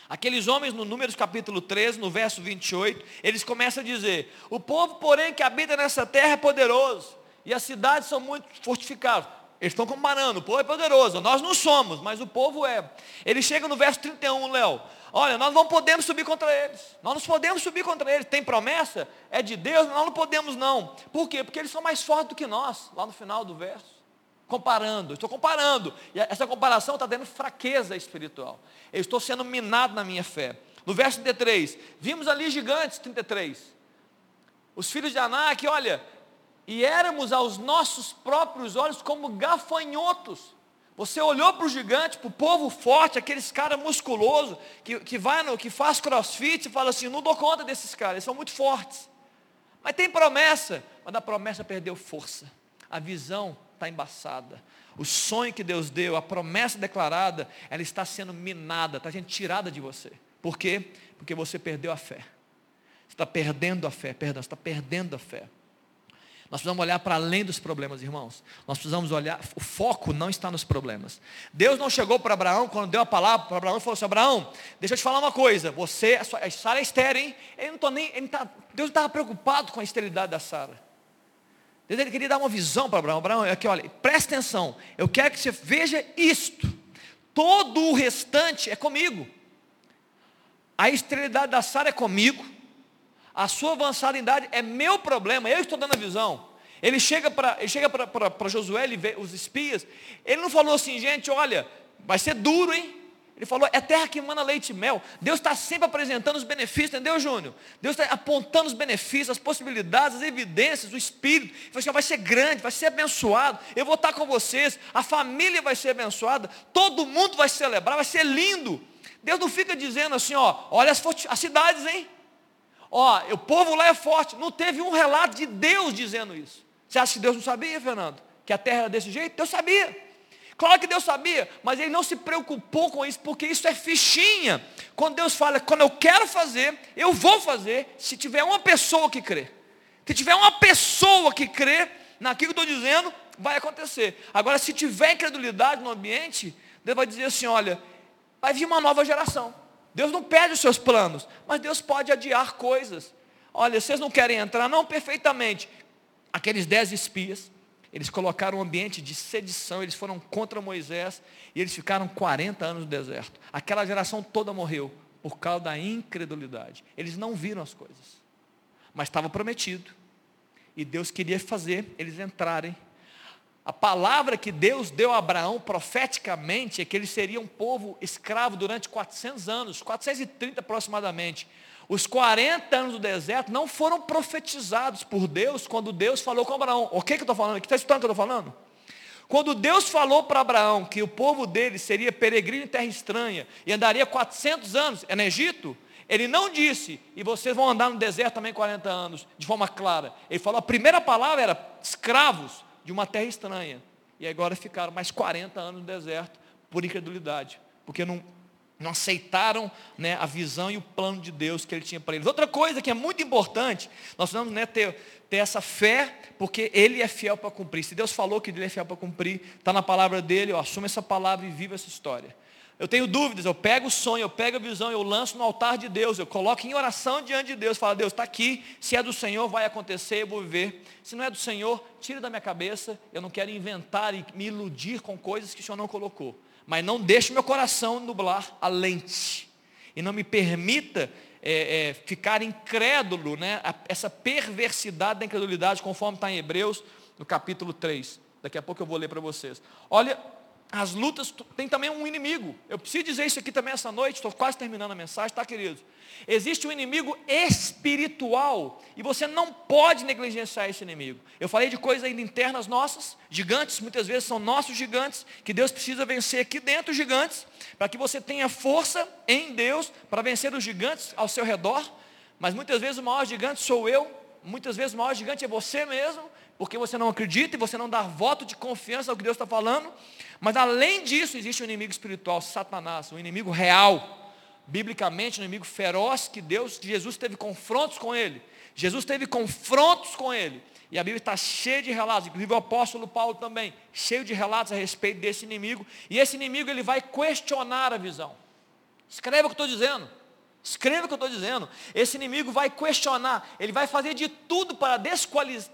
Aqueles homens no Números capítulo 13, no verso 28, eles começam a dizer: O povo, porém, que habita nessa terra é poderoso, e as cidades são muito fortificadas. Eles estão comparando, o povo é poderoso, nós não somos, mas o povo é. Ele chega no verso 31, Léo. Olha, nós não podemos subir contra eles. Nós não podemos subir contra eles. Tem promessa? É de Deus? Nós não podemos não. Por quê? Porque eles são mais fortes do que nós, lá no final do verso. Comparando, estou comparando. E essa comparação está dando fraqueza espiritual. Eu estou sendo minado na minha fé. No verso 33, vimos ali gigantes, 33. Os filhos de Anak, olha, e éramos aos nossos próprios olhos como gafanhotos você olhou para o gigante, para o povo forte, aqueles caras musculosos, que, que, vai que faz crossfit e fala assim, não dou conta desses caras, eles são muito fortes. Mas tem promessa, mas a promessa perdeu força. A visão está embaçada. O sonho que Deus deu, a promessa declarada, ela está sendo minada, está sendo tirada de você. Por quê? Porque você perdeu a fé. Você está perdendo a fé, perdão, você está perdendo a fé. Nós precisamos olhar para além dos problemas, irmãos. Nós precisamos olhar, o foco não está nos problemas. Deus não chegou para Abraão, quando deu a palavra para Abraão, falou assim, Abraão, deixa eu te falar uma coisa, você, a Sara é estéreo, hein? Ele não nem, ele tá, Deus estava preocupado com a esterilidade da Sara. Deus ele queria dar uma visão para Abraão. Abraão, aqui, olha, presta atenção, eu quero que você veja isto. Todo o restante é comigo. A esterilidade da Sara é comigo a sua avançada idade é meu problema, eu estou dando a visão. Ele chega para Josué, ele vê os espias, ele não falou assim, gente, olha, vai ser duro, hein? Ele falou, é terra que manda leite e mel. Deus está sempre apresentando os benefícios, entendeu, Júnior? Deus está apontando os benefícios, as possibilidades, as evidências, o Espírito. Ele falou assim, vai ser grande, vai ser abençoado. Eu vou estar com vocês, a família vai ser abençoada, todo mundo vai celebrar, vai ser lindo. Deus não fica dizendo assim, ó, olha as, as cidades, hein? Ó, o povo lá é forte. Não teve um relato de Deus dizendo isso. Você acha que Deus não sabia, Fernando? Que a terra era desse jeito? Deus sabia. Claro que Deus sabia, mas ele não se preocupou com isso, porque isso é fichinha. Quando Deus fala, quando eu quero fazer, eu vou fazer, se tiver uma pessoa que crê. Se tiver uma pessoa que crê naquilo que eu estou dizendo, vai acontecer. Agora, se tiver incredulidade no ambiente, Deus vai dizer assim: olha, vai vir uma nova geração. Deus não perde os seus planos, mas Deus pode adiar coisas. Olha, vocês não querem entrar? Não, perfeitamente. Aqueles dez espias, eles colocaram um ambiente de sedição, eles foram contra Moisés e eles ficaram 40 anos no deserto. Aquela geração toda morreu por causa da incredulidade. Eles não viram as coisas, mas estava prometido. E Deus queria fazer eles entrarem a palavra que Deus deu a Abraão profeticamente é que ele seria um povo escravo durante 400 anos, 430 aproximadamente. Os 40 anos do deserto não foram profetizados por Deus quando Deus falou com Abraão. O que, que eu estou falando? Está escutando o que eu estou falando? Quando Deus falou para Abraão que o povo dele seria peregrino em terra estranha e andaria 400 anos é no Egito, Ele não disse, e vocês vão andar no deserto também 40 anos, de forma clara. Ele falou, a primeira palavra era escravos de uma terra estranha. E agora ficaram mais 40 anos no deserto por incredulidade, porque não, não aceitaram né, a visão e o plano de Deus que ele tinha para eles. Outra coisa que é muito importante, nós precisamos né, ter, ter essa fé, porque ele é fiel para cumprir. Se Deus falou que ele é fiel para cumprir, está na palavra dele, eu assumo essa palavra e vivo essa história. Eu tenho dúvidas, eu pego o sonho, eu pego a visão, eu lanço no altar de Deus, eu coloco em oração diante de Deus, falo, Deus, está aqui, se é do Senhor, vai acontecer, eu vou viver. Se não é do Senhor, tira da minha cabeça, eu não quero inventar e me iludir com coisas que o Senhor não colocou. Mas não deixe meu coração nublar a lente. E não me permita é, é, ficar incrédulo, né? essa perversidade da incredulidade, conforme está em Hebreus, no capítulo 3. Daqui a pouco eu vou ler para vocês. Olha as lutas tem também um inimigo. Eu preciso dizer isso aqui também essa noite, estou quase terminando a mensagem, tá, queridos? Existe um inimigo espiritual e você não pode negligenciar esse inimigo. Eu falei de coisas ainda internas nossas, gigantes, muitas vezes são nossos gigantes, que Deus precisa vencer aqui dentro, gigantes, para que você tenha força em Deus para vencer os gigantes ao seu redor. Mas muitas vezes o maior gigante sou eu, muitas vezes o maior gigante é você mesmo, porque você não acredita e você não dá voto de confiança ao que Deus está falando. Mas além disso, existe um inimigo espiritual, Satanás, um inimigo real, biblicamente, um inimigo feroz que Deus, Jesus teve confrontos com ele. Jesus teve confrontos com ele. E a Bíblia está cheia de relatos, inclusive o apóstolo Paulo também, cheio de relatos a respeito desse inimigo. E esse inimigo ele vai questionar a visão. Escreva o que estou dizendo. Escreva o que eu estou dizendo. Esse inimigo vai questionar, ele vai fazer de tudo para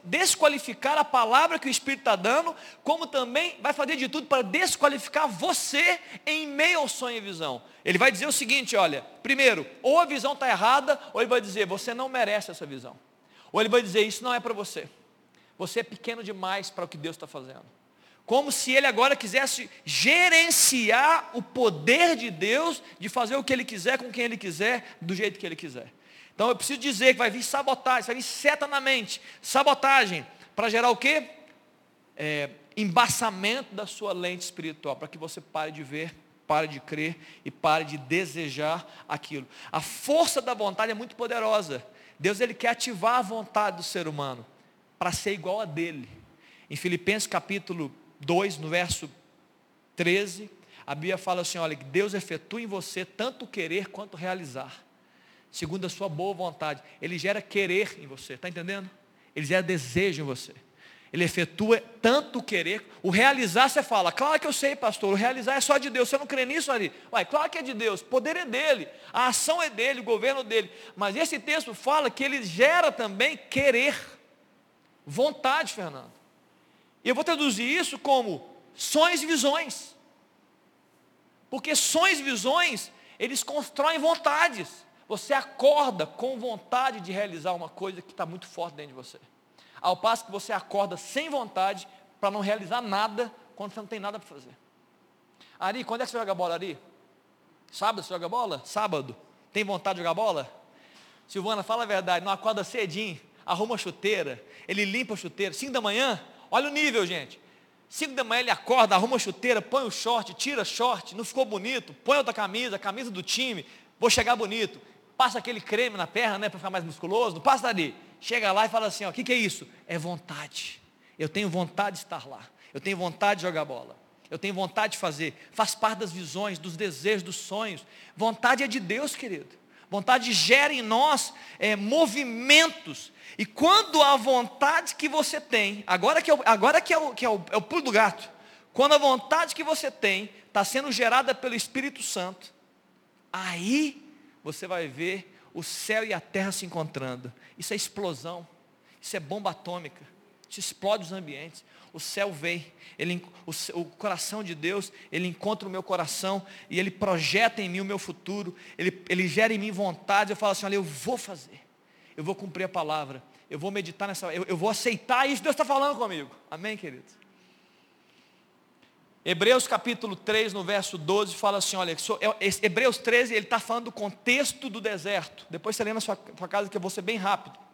desqualificar a palavra que o Espírito está dando, como também vai fazer de tudo para desqualificar você em meio ao sonho e visão. Ele vai dizer o seguinte: olha, primeiro, ou a visão está errada, ou ele vai dizer, você não merece essa visão. Ou ele vai dizer, isso não é para você. Você é pequeno demais para o que Deus está fazendo como se ele agora quisesse gerenciar o poder de Deus de fazer o que ele quiser com quem ele quiser, do jeito que ele quiser. Então eu preciso dizer que vai vir sabotagem, vai vir seta na mente, sabotagem, para gerar o quê? É, embaçamento da sua lente espiritual, para que você pare de ver, pare de crer e pare de desejar aquilo. A força da vontade é muito poderosa. Deus ele quer ativar a vontade do ser humano para ser igual a dele. Em Filipenses capítulo 2, no verso 13, a Bíblia fala assim: olha, que Deus efetua em você tanto querer quanto realizar, segundo a sua boa vontade. Ele gera querer em você, está entendendo? Ele gera desejo em você. Ele efetua tanto querer. O realizar, você fala, claro que eu sei, pastor, o realizar é só de Deus. Você não crê nisso ali? Uai, claro que é de Deus, o poder é dele, a ação é dele, o governo é dele. Mas esse texto fala que ele gera também querer, vontade, Fernando. Eu vou traduzir isso como sonhos e visões. Porque sonhos e visões, eles constroem vontades. Você acorda com vontade de realizar uma coisa que está muito forte dentro de você. Ao passo que você acorda sem vontade para não realizar nada quando você não tem nada para fazer. Ari, quando é que você joga bola, Ari? Sábado você joga bola? Sábado. Tem vontade de jogar bola? Silvana, fala a verdade, não acorda cedinho, arruma a chuteira, ele limpa a chuteira, 5 da manhã, Olha o nível, gente. Cinco da manhã ele acorda, arruma a chuteira, põe o short, tira short, não ficou bonito, põe outra camisa, camisa do time, vou chegar bonito. Passa aquele creme na perna, né, para ficar mais musculoso, não passa ali. Chega lá e fala assim, ó, o que, que é isso? É vontade. Eu tenho vontade de estar lá. Eu tenho vontade de jogar bola. Eu tenho vontade de fazer. Faz parte das visões, dos desejos, dos sonhos. Vontade é de Deus, querido. Vontade gera em nós é, movimentos. E quando a vontade que você tem, agora que é o, agora que é o, que é o, é o pulo do gato, quando a vontade que você tem está sendo gerada pelo Espírito Santo, aí você vai ver o céu e a terra se encontrando. Isso é explosão, isso é bomba atômica, isso explode os ambientes o céu vem, ele, o, o, coração de Deus, ele encontra o meu coração e ele projeta em mim o meu futuro, ele, ele gera em mim vontade, eu falo assim, olha, eu vou fazer, eu vou cumprir a palavra, eu vou meditar nessa, eu, eu vou aceitar isso, Deus está falando comigo, amém queridos? Hebreus capítulo 3, no verso 12, fala assim, olha, é, Hebreus 13, ele está falando do contexto do deserto, depois você lê na sua, sua casa que eu vou ser bem rápido,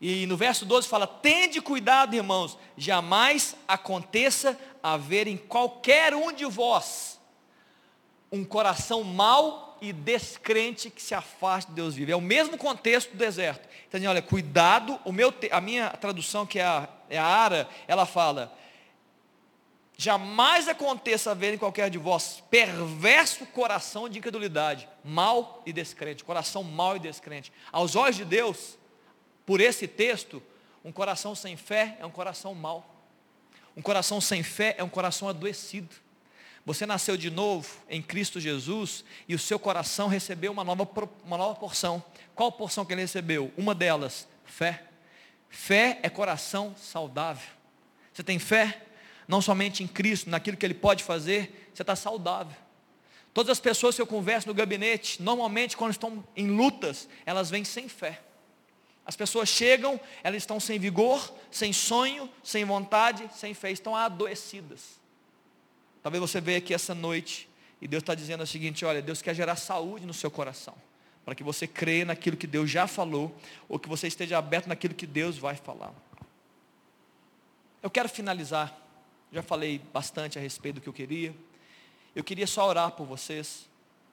e no verso 12 fala: Tende cuidado, irmãos, jamais aconteça haver em qualquer um de vós um coração mau e descrente que se afasta de Deus vive. É o mesmo contexto do deserto. Então, olha, cuidado, o meu, a minha tradução, que é a, é a Ara, ela fala, jamais aconteça ver em qualquer de vós perverso coração de incredulidade, mal e descrente, coração mal e descrente. Aos olhos de Deus, por esse texto, um coração sem fé é um coração mau. Um coração sem fé é um coração adoecido. Você nasceu de novo em Cristo Jesus e o seu coração recebeu uma nova, uma nova porção. Qual porção que ele recebeu? Uma delas, fé. Fé é coração saudável. Você tem fé? Não somente em Cristo, naquilo que Ele pode fazer, você está saudável. Todas as pessoas que eu converso no gabinete, normalmente quando estão em lutas, elas vêm sem fé. As pessoas chegam, elas estão sem vigor, sem sonho, sem vontade, sem fé, estão adoecidas. Talvez você veja aqui essa noite e Deus está dizendo o seguinte: olha, Deus quer gerar saúde no seu coração, para que você creia naquilo que Deus já falou, ou que você esteja aberto naquilo que Deus vai falar. Eu quero finalizar, já falei bastante a respeito do que eu queria. Eu queria só orar por vocês.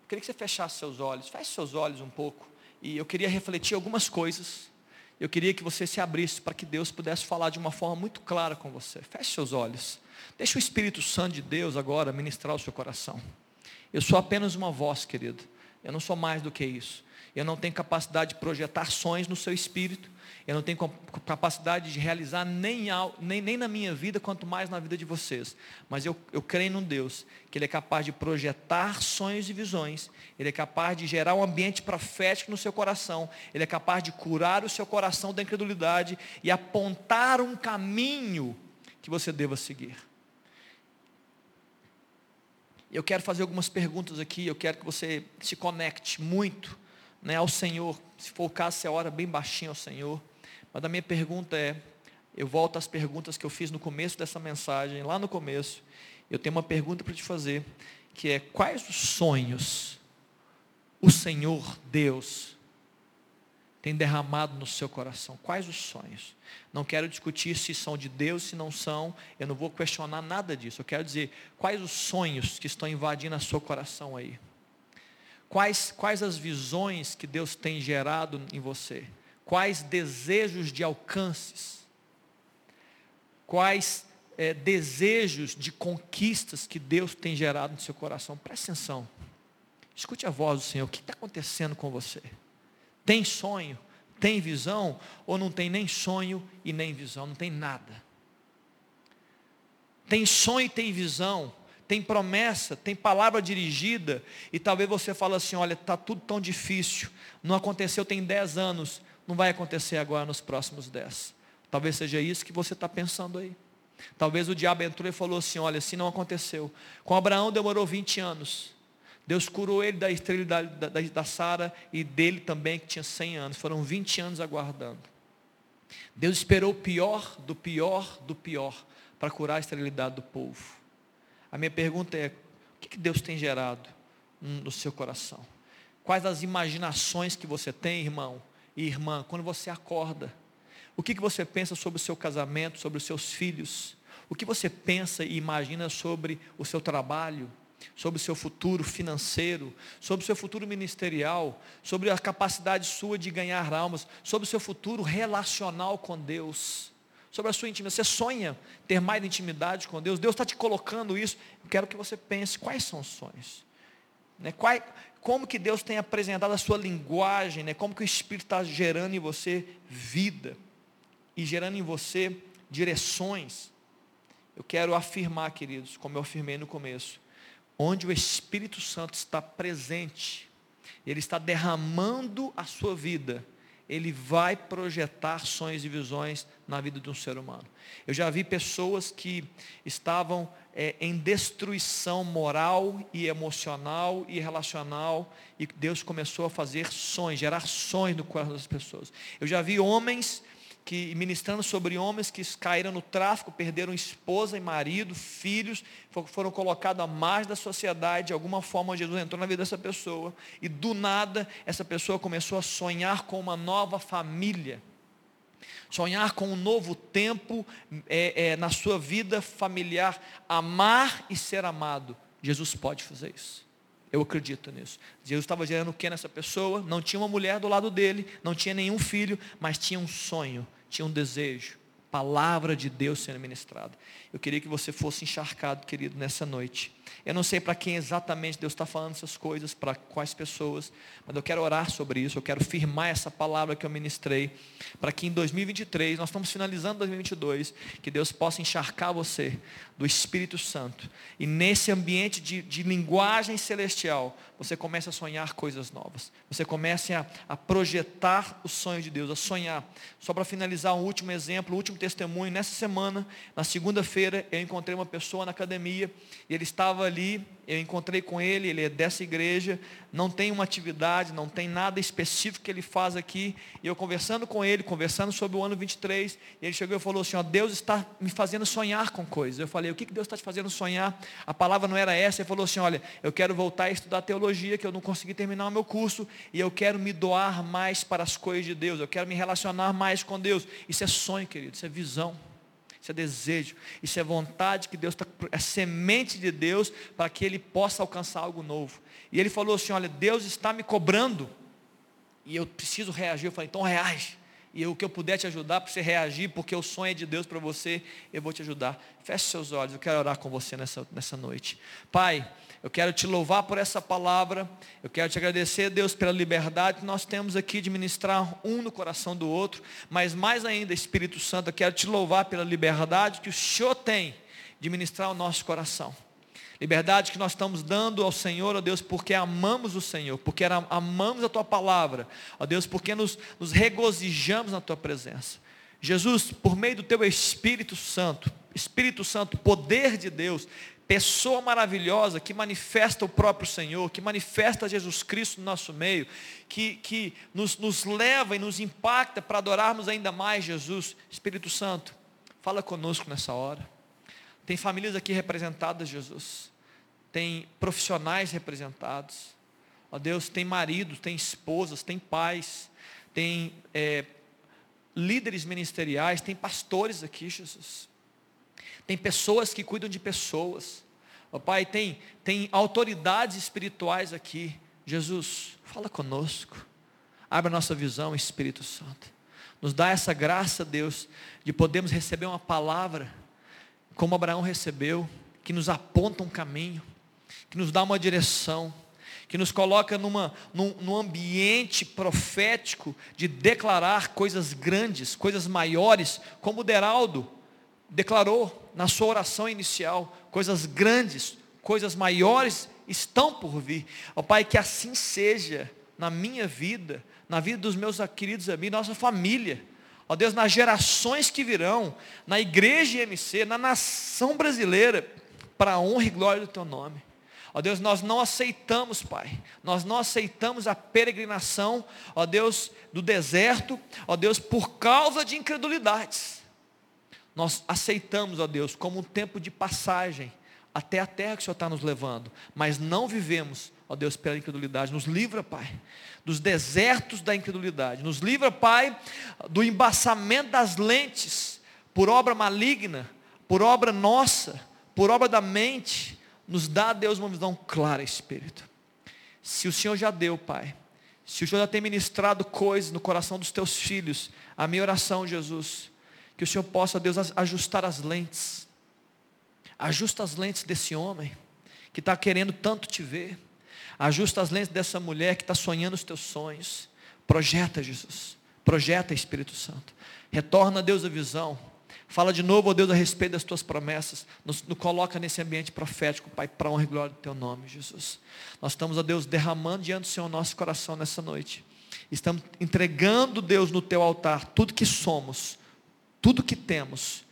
Eu queria que você fechasse seus olhos, feche seus olhos um pouco. E eu queria refletir algumas coisas. Eu queria que você se abrisse para que Deus pudesse falar de uma forma muito clara com você. Feche seus olhos. Deixa o Espírito Santo de Deus agora ministrar o seu coração. Eu sou apenas uma voz, querido. Eu não sou mais do que isso. Eu não tenho capacidade de projetar sonhos no seu espírito. Eu não tenho capacidade de realizar nem, nem, nem na minha vida, quanto mais na vida de vocês. Mas eu, eu creio num Deus, que Ele é capaz de projetar sonhos e visões. Ele é capaz de gerar um ambiente profético no seu coração. Ele é capaz de curar o seu coração da incredulidade e apontar um caminho que você deva seguir. Eu quero fazer algumas perguntas aqui, eu quero que você se conecte muito né, ao Senhor. Se for o caso, você ora bem baixinho ao Senhor. Mas a minha pergunta é, eu volto às perguntas que eu fiz no começo dessa mensagem, lá no começo. Eu tenho uma pergunta para te fazer, que é quais os sonhos o Senhor Deus tem derramado no seu coração? Quais os sonhos? Não quero discutir se são de Deus, se não são, eu não vou questionar nada disso. Eu quero dizer, quais os sonhos que estão invadindo o seu coração aí? Quais, quais as visões que Deus tem gerado em você? Quais desejos de alcances? Quais é, desejos de conquistas que Deus tem gerado no seu coração? Preste atenção. Escute a voz do Senhor. O que está acontecendo com você? Tem sonho, tem visão, ou não tem nem sonho e nem visão, não tem nada. Tem sonho e tem visão, tem promessa, tem palavra dirigida, e talvez você fale assim, olha, está tudo tão difícil, não aconteceu tem 10 anos, não vai acontecer agora nos próximos 10. Talvez seja isso que você está pensando aí. Talvez o diabo entrou e falou assim, olha, se não aconteceu. Com Abraão demorou 20 anos. Deus curou ele da esterilidade da, da, da Sara e dele também, que tinha 100 anos. Foram 20 anos aguardando. Deus esperou o pior do pior do pior para curar a esterilidade do povo. A minha pergunta é: o que Deus tem gerado no seu coração? Quais as imaginações que você tem, irmão e irmã, quando você acorda? O que você pensa sobre o seu casamento, sobre os seus filhos? O que você pensa e imagina sobre o seu trabalho? sobre o seu futuro financeiro, sobre o seu futuro ministerial, sobre a capacidade sua de ganhar almas, sobre o seu futuro relacional com Deus, sobre a sua intimidade. Você sonha ter mais intimidade com Deus? Deus está te colocando isso. Quero que você pense quais são os sonhos. Né? Qual, como que Deus tem apresentado a sua linguagem, né? como que o Espírito está gerando em você vida e gerando em você direções. Eu quero afirmar, queridos, como eu afirmei no começo, onde o Espírito Santo está presente, ele está derramando a sua vida, ele vai projetar sonhos e visões na vida de um ser humano. Eu já vi pessoas que estavam é, em destruição moral e emocional e relacional, e Deus começou a fazer sonhos, gerar sonhos no coração das pessoas. Eu já vi homens que ministrando sobre homens que caíram no tráfico, perderam esposa e marido, filhos, foram colocados à margem da sociedade, de alguma forma Jesus entrou na vida dessa pessoa, e do nada essa pessoa começou a sonhar com uma nova família, sonhar com um novo tempo é, é, na sua vida familiar, amar e ser amado. Jesus pode fazer isso. Eu acredito nisso. Jesus estava gerando o que nessa pessoa? Não tinha uma mulher do lado dele, não tinha nenhum filho, mas tinha um sonho, tinha um desejo. Palavra de Deus sendo ministrada. Eu queria que você fosse encharcado, querido, nessa noite. Eu não sei para quem exatamente Deus está falando essas coisas, para quais pessoas, mas eu quero orar sobre isso, eu quero firmar essa palavra que eu ministrei, para que em 2023, nós estamos finalizando 2022, que Deus possa encharcar você do Espírito Santo, e nesse ambiente de, de linguagem celestial, você comece a sonhar coisas novas, você comece a, a projetar o sonho de Deus, a sonhar. Só para finalizar, um último exemplo, um último testemunho, nessa semana, na segunda-feira, eu encontrei uma pessoa na academia, e ele estava ali, eu encontrei com ele, ele é dessa igreja, não tem uma atividade, não tem nada específico que ele faz aqui. E eu conversando com ele, conversando sobre o ano 23, ele chegou e falou assim: ó, Deus está me fazendo sonhar com coisas. Eu falei: o que Deus está te fazendo sonhar? A palavra não era essa. Ele falou assim: olha, eu quero voltar a estudar teologia, que eu não consegui terminar o meu curso, e eu quero me doar mais para as coisas de Deus, eu quero me relacionar mais com Deus. Isso é sonho, querido, isso é visão isso é desejo, isso é vontade que Deus está, é semente de Deus para que ele possa alcançar algo novo. E ele falou assim: olha, Deus está me cobrando e eu preciso reagir. Eu falei, então reage. E o que eu puder te ajudar para você reagir, porque o sonho é de Deus para você, eu vou te ajudar. Feche seus olhos, eu quero orar com você nessa, nessa noite. Pai, eu quero te louvar por essa palavra. Eu quero te agradecer, Deus, pela liberdade que nós temos aqui de ministrar um no coração do outro. Mas mais ainda, Espírito Santo, eu quero te louvar pela liberdade que o Senhor tem de ministrar o nosso coração. Liberdade que nós estamos dando ao Senhor, ó Deus, porque amamos o Senhor, porque amamos a Tua palavra, ó Deus, porque nos, nos regozijamos na Tua presença. Jesus, por meio do Teu Espírito Santo, Espírito Santo, poder de Deus, pessoa maravilhosa que manifesta o próprio Senhor, que manifesta Jesus Cristo no nosso meio, que, que nos, nos leva e nos impacta para adorarmos ainda mais Jesus. Espírito Santo, fala conosco nessa hora. Tem famílias aqui representadas, Jesus. Tem profissionais representados. Ó Deus, tem maridos, tem esposas, tem pais, tem é, líderes ministeriais, tem pastores aqui, Jesus. Tem pessoas que cuidam de pessoas. Oh, Pai, tem, tem autoridades espirituais aqui. Jesus, fala conosco. Abra nossa visão, Espírito Santo. Nos dá essa graça, Deus, de podermos receber uma palavra, como Abraão recebeu, que nos aponta um caminho, que nos dá uma direção, que nos coloca numa, num, num ambiente profético de declarar coisas grandes, coisas maiores, como o Deraldo declarou na sua oração inicial, coisas grandes, coisas maiores estão por vir. Ó Pai, que assim seja na minha vida, na vida dos meus queridos amigos, nossa família. Ó Deus, nas gerações que virão, na igreja IMC, na nação brasileira, para a honra e glória do Teu nome. Ó Deus, nós não aceitamos, Pai, nós não aceitamos a peregrinação, ó Deus, do deserto, ó Deus, por causa de incredulidades nós aceitamos, ó Deus, como um tempo de passagem até a terra que o Senhor está nos levando, mas não vivemos, ó Deus, pela incredulidade. Nos livra, Pai, dos desertos da incredulidade. Nos livra, Pai, do embaçamento das lentes, por obra maligna, por obra nossa, por obra da mente. Nos dá, Deus, uma visão clara, Espírito. Se o Senhor já deu, Pai, se o Senhor já tem ministrado coisas no coração dos teus filhos, a minha oração, Jesus, que o Senhor possa, Deus, ajustar as lentes. Ajusta as lentes desse homem que está querendo tanto te ver. Ajusta as lentes dessa mulher que está sonhando os teus sonhos. Projeta, Jesus. Projeta, Espírito Santo. Retorna, Deus, a visão. Fala de novo, ó Deus, a respeito das tuas promessas. Nos, nos coloca nesse ambiente profético, Pai, para honra e glória do teu nome, Jesus. Nós estamos, ó Deus, derramando diante do Senhor nosso coração nessa noite. Estamos entregando, Deus, no teu altar tudo que somos tudo que temos,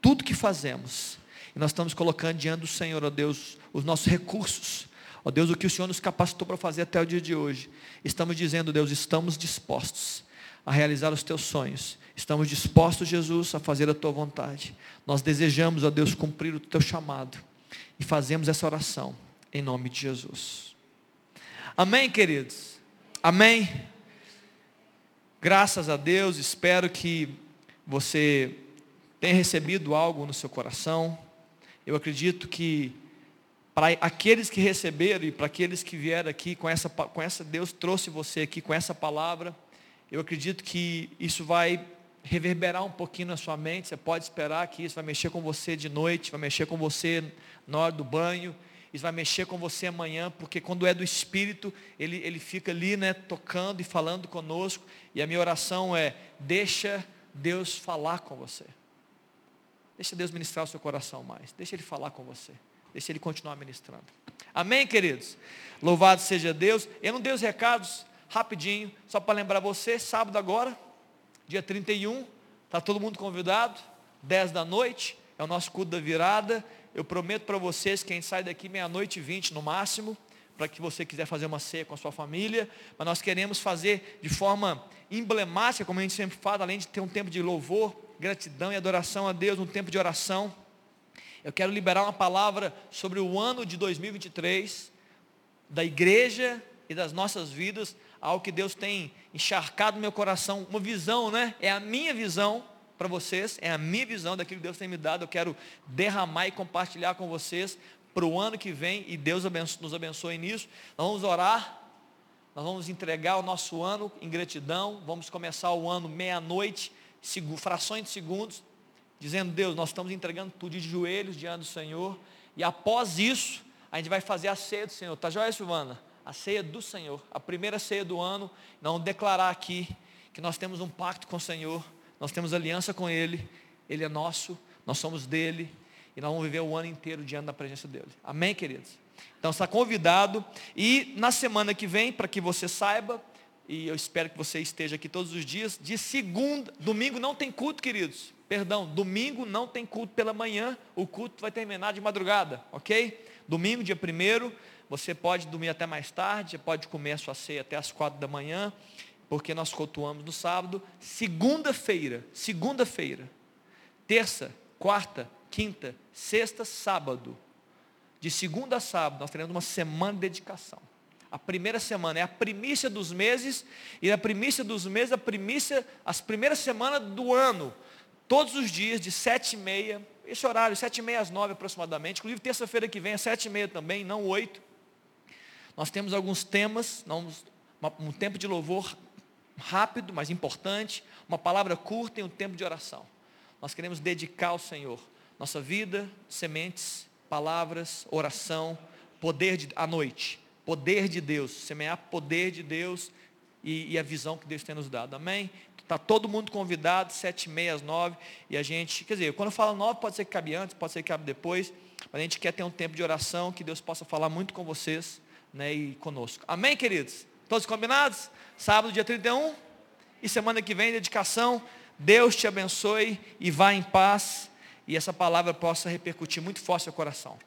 tudo que fazemos, e nós estamos colocando diante do Senhor, ó Deus, os nossos recursos, ó Deus, o que o Senhor nos capacitou para fazer até o dia de hoje. Estamos dizendo, Deus, estamos dispostos a realizar os teus sonhos. Estamos dispostos, Jesus, a fazer a tua vontade. Nós desejamos, ó Deus, cumprir o teu chamado. E fazemos essa oração em nome de Jesus. Amém, queridos? Amém? Graças a Deus, espero que você tem recebido algo no seu coração. Eu acredito que para aqueles que receberam e para aqueles que vieram aqui com essa, com essa, Deus trouxe você aqui com essa palavra, eu acredito que isso vai reverberar um pouquinho na sua mente, você pode esperar que isso vai mexer com você de noite, vai mexer com você na hora do banho, isso vai mexer com você amanhã, porque quando é do Espírito, ele, ele fica ali, né, tocando e falando conosco, e a minha oração é, deixa Deus falar com você. Deixa Deus ministrar o seu coração mais, deixa Ele falar com você. Deixa Ele continuar ministrando. Amém, queridos? Louvado seja Deus. Eu não dei os recados rapidinho, só para lembrar você, sábado agora, dia 31, está todo mundo convidado, 10 da noite, é o nosso culto da virada. Eu prometo para vocês, quem sai daqui meia-noite e 20 no máximo, para que você quiser fazer uma ceia com a sua família, mas nós queremos fazer de forma emblemática, como a gente sempre fala, além de ter um tempo de louvor, gratidão e adoração a Deus, um tempo de oração. Eu quero liberar uma palavra sobre o ano de 2023, da igreja e das nossas vidas, algo que Deus tem encharcado no meu coração, uma visão, né? É a minha visão para vocês, é a minha visão daquilo que Deus tem me dado, eu quero derramar e compartilhar com vocês para o ano que vem, e Deus nos abençoe nisso. Nós vamos orar, nós vamos entregar o nosso ano em gratidão, vamos começar o ano meia-noite, frações de segundos, dizendo, Deus, nós estamos entregando tudo de joelhos diante do Senhor, e após isso, a gente vai fazer a ceia do Senhor. Tá joia, Silvana? A ceia do Senhor, a primeira ceia do ano, nós vamos declarar aqui que nós temos um pacto com o Senhor, nós temos aliança com Ele, Ele é nosso, nós somos dele, nós vamos viver o ano inteiro diante da presença dele. Amém, queridos? Então está convidado, e na semana que vem, para que você saiba, e eu espero que você esteja aqui todos os dias, de segunda, domingo não tem culto, queridos, Perdão, domingo não tem culto pela manhã, o culto vai terminar de madrugada, ok? Domingo, dia primeiro, você pode dormir até mais tarde, pode comer a sua ceia até as quatro da manhã, porque nós cultuamos no sábado. Segunda-feira, segunda-feira, terça, quarta, quinta, sexta, sábado. De segunda a sábado, nós teremos uma semana de dedicação. A primeira semana é a primícia dos meses, e a primícia dos meses, a primícia, as primeiras semanas do ano todos os dias, de sete e meia, esse horário, sete e meia às nove aproximadamente, inclusive terça-feira que vem, às sete e meia também, não oito. Nós temos alguns temas, um tempo de louvor rápido, mas importante, uma palavra curta e um tempo de oração. Nós queremos dedicar ao Senhor nossa vida, sementes, palavras, oração, poder de, à noite, poder de Deus, semear poder de Deus e, e a visão que Deus tem nos dado. Amém? Está todo mundo convidado, sete e meia às nove, e a gente, quer dizer, quando eu falo nove, pode ser que cabe antes, pode ser que cabe depois, mas a gente quer ter um tempo de oração, que Deus possa falar muito com vocês, né, e conosco. Amém, queridos? Todos combinados? Sábado, dia 31, e semana que vem, dedicação, Deus te abençoe, e vá em paz, e essa palavra possa repercutir muito forte no seu coração.